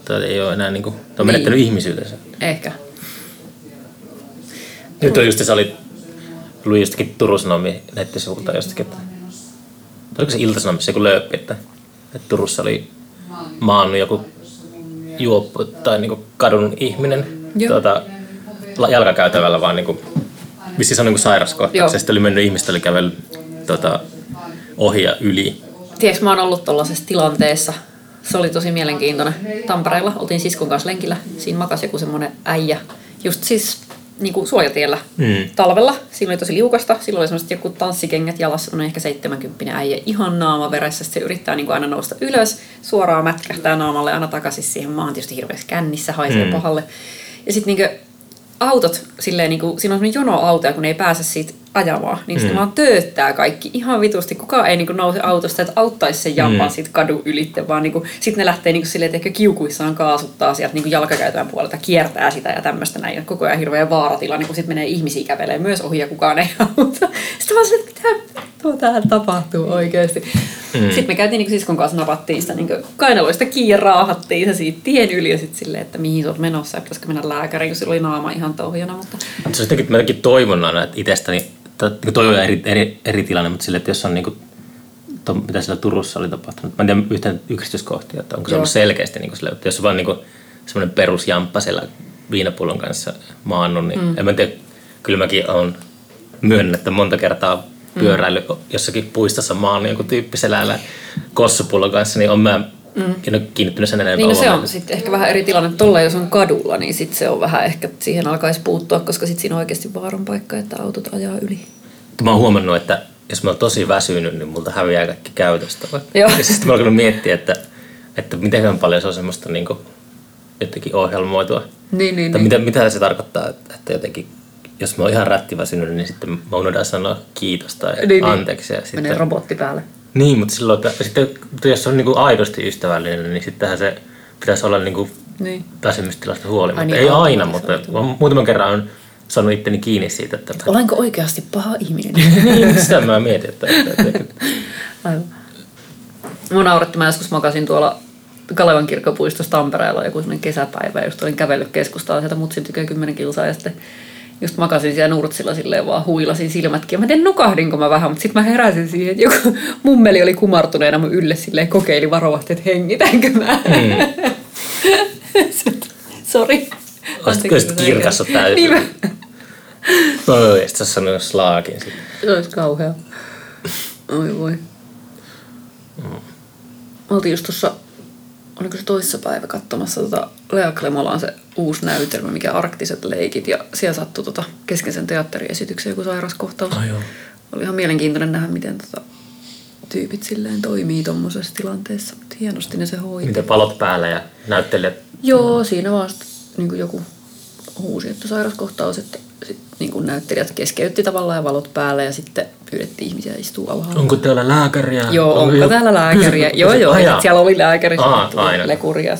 tai ei ole enää niin kuin, on menettänyt Niin. ihmisyytensä. Ehkä. Nyt on just se oli, luin jostakin Turun Sanomien nettisivulta jostakin, että oliko se Ilta-Sanomissa joku lööppi, että, että Turussa oli maannut joku juoppu tai niinku kadonnut ihminen Joo. tuota, jalkakäytävällä vaan niinku, vissiin se on sairaskohtaus. Joo. Ja sitten oli mennyt ihmistä, oli kävellyt tuota, ohi ja yli. Tiedätkö, mä oon ollut tollaisessa tilanteessa. Se oli tosi mielenkiintoinen. Tampereella oltiin siskon kanssa lenkillä. Siinä makasi joku semmoinen äijä. Just siis niin kuin suojatiellä Mm. talvella. Siinä oli tosi liukasta. Silloin oli semmoiset joku tanssikengät jalassa. On ehkä 70 äijä. Ihan naama veressä. Sitten se yrittää niin kuin aina nousta ylös. Suoraan mätkähtää naamalle aina takaisin siihen maahan. Tietysti hirveässä kännissä haisee Mm. pahalle. Ja sitten niin autot, silleen niin kuin, siinä on semmoinen jono autoja, kun ne ei pääse siitä ajamaan, niin Mm. vaan tööttää kaikki ihan vitusti. Kukaan ei niin kuin, nouse autosta, että auttaisi sen jampan Mm. siitä kadun ylitte, vaan niin sitten ne lähtee niin kuin, silleen, että ehkä kiukuissaan kaasuttaa sieltä niin jalkakäytävän puolelta, kiertää sitä ja tämmöistä näin. Koko ajan hirveä vaaratilanne, niin kun sitten menee ihmisiä kävelee myös ohi ja kukaan ei auta. Sitten vaan silleen, että mitä tuo täällä tapahtuu oikeasti. Mm. Sitten me käytiin niin siskon kanssa napattiin sitä niin kainaloista kiinni ja raahattiin se siitä tien yli ja sitten silleen, että mihin sä oot menossa ja pitäisikö mennä lääkäriin, kun sillä oli naama ihan touhjana. Mutta Se on jotenkin, mä jotenkin toivon aina, että itsestäni, niin toi on eri, eri, eri tilanne, mutta sille, että jos on niinku to, mitä siellä Turussa oli tapahtunut. Mä en tiedä yhtään yksityiskohtia, että onko se Joo. ollut selkeästi, niin sille, että jos on vaan niin semmoinen perusjamppa siellä viinapullon kanssa maannut, niin mm. en mä tiedä, kyllä mäkin olen myönnän, että monta kertaa pyöräily jossakin puistossa maan jonkun tyyppiselällä kossupullon kanssa, niin on mä mm. en ole kiinnittynyt sen enempää Niin no se on sitten ehkä vähän eri tilanne. Tolla jos on kadulla, niin sitten se on vähän ehkä, siihen alkaisi puuttua, koska sitten siinä on oikeasti vaaran paikka, että autot ajaa yli. Mutta Mä oon huomannut, että jos mä oon tosi väsynyt, niin multa häviää kaikki käytöstä. Joo. Ja sitten mä oon miettiä, että, että miten paljon se on semmoista niin kuin, jotenkin ohjelmoitua. Niin, niin, Tai mitä, mitä se tarkoittaa, että jotenkin, jos mä oon ihan rättiväsynyt, niin sitten mä unohdan sanoa kiitos tai Niin, niin. anteeksi. Ja Menee sitten, robotti päälle. niin, mutta silloin, että, sitten, jos on niin kuin aidosti ystävällinen, niin sittenhän se pitäisi olla niin kuin Niin. väsymystilasta huolimatta. Ai niin, Ei aina, mutta muutaman kerran on saanut itteni kiinni siitä, että Olenko oikeasti paha ihminen? niin, sitä mä mietin, että, että, että Aivan. Nauratti, mä joskus makasin tuolla Kalevan kirkkopuistossa Tampereella joku sellainen kesäpäivä, just olin kävellyt keskustaan sieltä mutsin tykö 10 kilsaa ja sitten just makasin siellä nurtsilla silleen vaan huilasin silmätkin. Ja mä en nukahdinko mä vähän, mutta sitten mä heräsin siihen, että joku mummeli oli kumartuneena mun ylle silleen kokeili varovasti, että hengitänkö mä. Mm. Sori. Olisit kyllä sit kirkassa täysin. Niin mä, Oi, sitten sä sanoit slaakin sitten. se olisi kauhea. Oi voi. Me oltiin just tuossa, oliko se toissa päivä katsomassa tota Lea Klemolaan se uusi näytelmä, mikä Arktiset leikit. Ja siellä sattui tota kesken sen teatteriesityksen joku sairaskohtaus. Ai joo. Oli ihan mielenkiintoinen nähdä, miten tota, tyypit silleen toimii tuommoisessa tilanteessa. Mutta hienosti ne se hoiti. Miten palot päällä ja näyttelijät. Joo, siinä vaan niin joku huusi, että sairaskohtaus, että sit, niin kuin näyttelijät keskeytti tavallaan ja valot päällä ja sitten pyydettiin ihmisiä istua alhaalla. Onko täällä lääkäriä? Joo, onko, jo- täällä lääkäriä? Joo, joo, siellä oli lääkäri, Aa, lekuri ja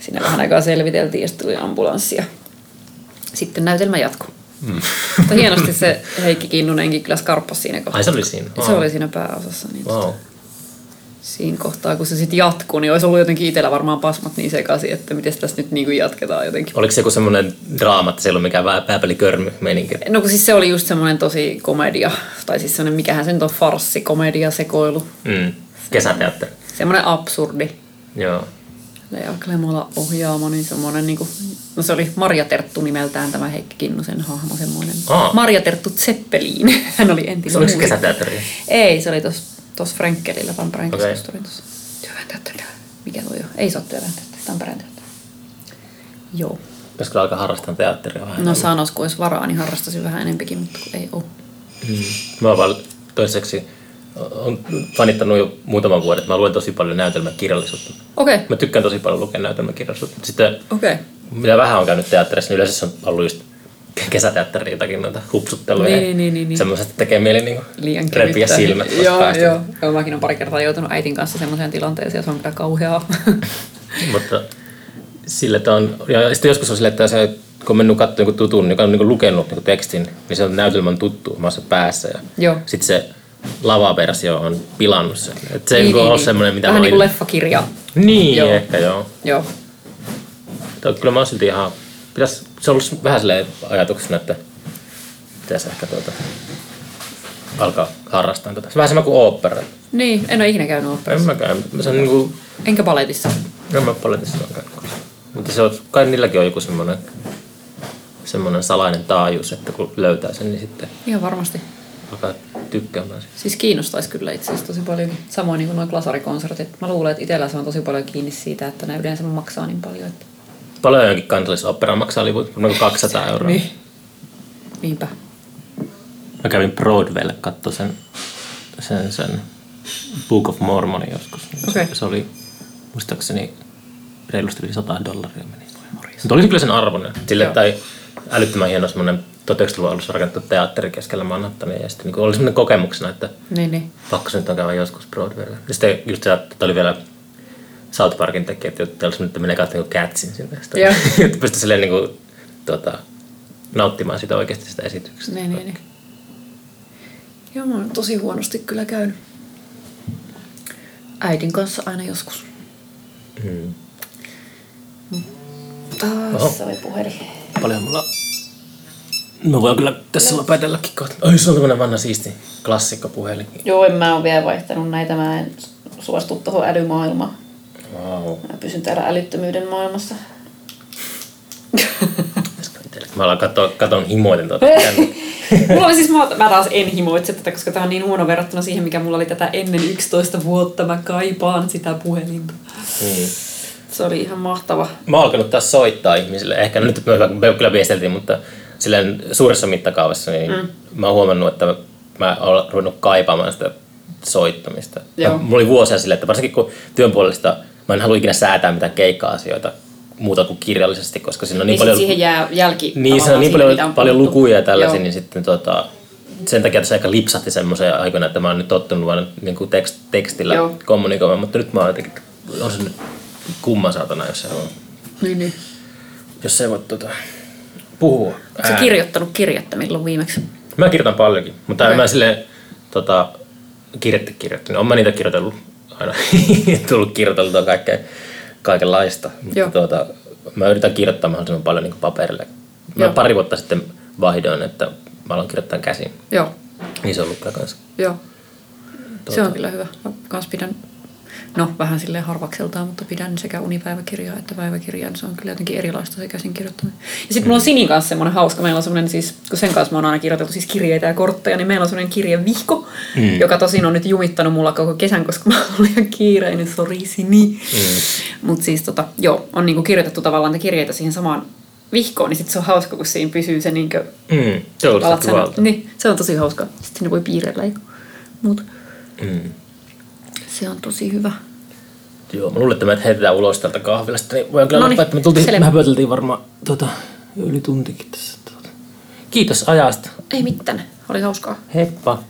siinä vähän aikaa selviteltiin ja sitten tuli ambulanssi ja sitten näytelmä jatkuu. Mm. Mutta hienosti se Heikki Kinnunenkin kyllä skarppasi siinä kohtaa. Ai se oli siinä? Se Wow. oli siinä pääosassa. Niin Wow. siinä kohtaa, kun se sitten jatkuu, niin olisi ollut jotenkin itsellä varmaan pasmat niin sekaisin, että miten tässä nyt niin kuin jatketaan jotenkin. Oliko se joku semmoinen draama, että siellä on mikään vä- pääpelikörmy meininki? No kun siis se oli just semmoinen tosi komedia, tai siis semmoinen, mikähän se nyt on, farssi, komedia, sekoilu. Mm. Kesäteatteri. Semmoinen absurdi. Joo. Lea Klemola ohjaama, niin semmoinen, niin kuin, no se oli Marja Terttu nimeltään tämä Heikki Kinnusen hahmo, semmoinen. Aa. Marja Terttu Zeppelin. Hän oli entinen Se oliko se muusikko. kesäteatteri? Ei, se oli tuossa tos Frenkelillä Tampereen Okei. keskustorin tuossa. Teatterilla. Mikä toi on? Ei se ole työväen teatteri, Tampereen teatteri. Joo. Pitäisikö alkaa harrastaa teatteria vähän? No sanois, kun olisi varaa, niin harrastaisin vähän enempikin, mutta ei ole. Mm. Mä oon vaan toiseksi on fanittanut jo muutaman vuoden, että mä luen tosi paljon näytelmäkirjallisuutta. Okei, okay. Mä tykkään tosi paljon lukea näytelmäkirjallisuutta. Sitten. Okay. mitä vähän on käynyt teatterissa, niin yleensä se on ollut just kesäteatteria jotakin noita hupsutteluja. Niin, niin, niin, niin, niin. Semmoiset, että tekee mieli niinku Liian repiä silmät Joo, päästä. joo. joo. Mäkin olen pari kertaa joutunut äitin kanssa semmoiseen tilanteeseen, ja se on kyllä kauheaa. Mutta sille, että on, ja sitten joskus on sille, että se, kun on mennyt katsomaan tutun, joka on niin lukenut niin tekstin, niin se on näytelmän tuttu omassa päässä. Ja Joo. sitten se lavaversio on pilannut sen. Et se ei Niin, niin, ole niin. semmoinen, mitä Vähän niin kuin leffakirja. Niin, Joo. ehkä joo. Joo. Mutta kyllä mä oon silti ihan... Pitäis, se on ollut vähän silleen ajatuksena, että pitäisi ehkä tuota, alkaa harrastaa tätä. Se on vähän sama kuin opera. Niin, en ole ikinä käynyt En oopperassa. mäkään. Se on niinku... Enkä paletissa. En mä paletissa ole käynyt. Mutta se on, kai niilläkin on joku semmoinen semmoinen salainen taajuus, että kun löytää sen, niin sitten Ihan varmasti. Alkaa tykkäämään siitä. Siis kiinnostaisi kyllä itse asiassa tosi paljon. Samoin niin kuin nuo glasarikonsertit. Mä luulen, että itsellä se on tosi paljon kiinni siitä, että ne yleensä maksaa niin paljon. Että... Paljon jonkin kansallisoperan maksaa liput, noin 200 euroa. Niin. Niinpä. Mä kävin Broadwaylle katsoa sen, sen, sen Book of Mormonin joskus. Okei. Se, se oli muistaakseni reilusti yli 100 dollaria meni. Mutta oli se kyllä sen arvoinen. Sille, Joo. tai älyttömän hieno semmoinen 1900-luvun alussa rakennettu teatteri keskellä Manhattania. Ja sitten niin oli semmoinen kokemuksena, että Niin, niin. pakko se nyt on käydä joskus Broadwaylla. Ja sitten just se, että oli vielä South Parkin tekijät, että oli semmoinen, että menee katsomaan niin Catsin sinne. Sitten, että pystyi silleen niin kuin, tuota, nauttimaan sitä oikeasti sitä esityksestä. Niin, niin, niin. Joo, mä oon tosi huonosti kyllä käynyt. Äidin kanssa aina joskus. Mm. Taas Oho. oli puhelin. Paljon mulla No voi kyllä tässä lopetellakin kohta. Oi, se on tämmönen vanha siisti klassikkopuhelin. Joo, en mä ole vielä vaihtanut näitä. Mä en suostu tuohon älymaailmaan. Wow. Mä pysyn täällä älyttömyyden maailmassa. Mä alan katsoa, katon himoiten tuota. mulla oli siis, mä, mä taas en himoitse tätä, koska tämä on niin huono verrattuna siihen, mikä mulla oli tätä ennen 11 vuotta. Mä kaipaan sitä puhelinta. niin. Se oli ihan mahtava. Mä oon alkanut taas soittaa ihmisille. Ehkä nyt me kyllä viesteltiin, mutta silleen suuressa mittakaavassa, niin mm. mä oon huomannut, että mä oon ruvennut kaipaamaan sitä soittamista. Joo. Mulla oli vuosia silleen, että varsinkin kun työn puolesta mä en halua ikinä säätää mitään keikka-asioita muuta kuin kirjallisesti, koska siinä on niin, Niin, paljon... siihen jää jälki. Niin, se on niin paljon, on paljon lukuja ja tällaisia, Joo. niin sitten tota, sen takia tässä ehkä lipsahti semmoisen aikana, että mä oon nyt tottunut vaan niin kuin tekst, tekstillä Joo. kommunikoimaan, mutta nyt mä oon jotenkin, on se nyt kumma saatana, jos se on, Niin, niin. jos se voi tota, puhua. Oletko kirjoittanut kirjettä milloin viimeksi? Mä kirjoitan paljonkin, mutta okay. mä silleen tota, kirjettä kirjoittanut. Olen mä niitä kirjoitellut aina. Tullut kirjoiteltua kaikkea, kaikenlaista. Mutta Joo. tuota, mä yritän kirjoittaa mahdollisimman paljon niin paperille. Mä Joo. pari vuotta sitten vaihdoin, että mä aloin kirjoittaa käsin. Joo. Niin se on ollut kyllä kans. Joo. Tuota. Se on kyllä hyvä. Mä kans pidän, no vähän silleen harvakseltaan, mutta pidän sekä unipäiväkirjaa että päiväkirjaa. Se on kyllä jotenkin erilaista se käsin kirjoittaminen. Ja sitten mulla on Sinin kanssa semmoinen hauska. Meillä on semmoinen siis, kun sen kanssa mä oon aina kirjoiteltu siis kirjeitä ja kortteja, niin meillä on semmoinen kirjevihko, mm. joka tosin on nyt jumittanut mulla koko kesän, koska mä olin ihan kiireinen, sori Sini. Mm. Mutta siis tota, joo, on niinku kirjoitettu tavallaan niitä kirjeitä siihen samaan vihkoon, niin sitten se on hauska, kun siinä pysyy se niinkö Mm, se on ollut sen, niin, se on tosi hauska. Sitten sinne voi piirrellä ja muut. Mm. Se on tosi hyvä. Joo, mä luulen, että me heitetään ulos täältä kahvilasta, niin voin kyllä Noniin, lopettaa, että me tultiin, selvä. mehän pöyteltiin varmaan tota, yli tuntikin tässä. Tuota. Kiitos ajasta. Ei mitään. Oli hauskaa. Heippa.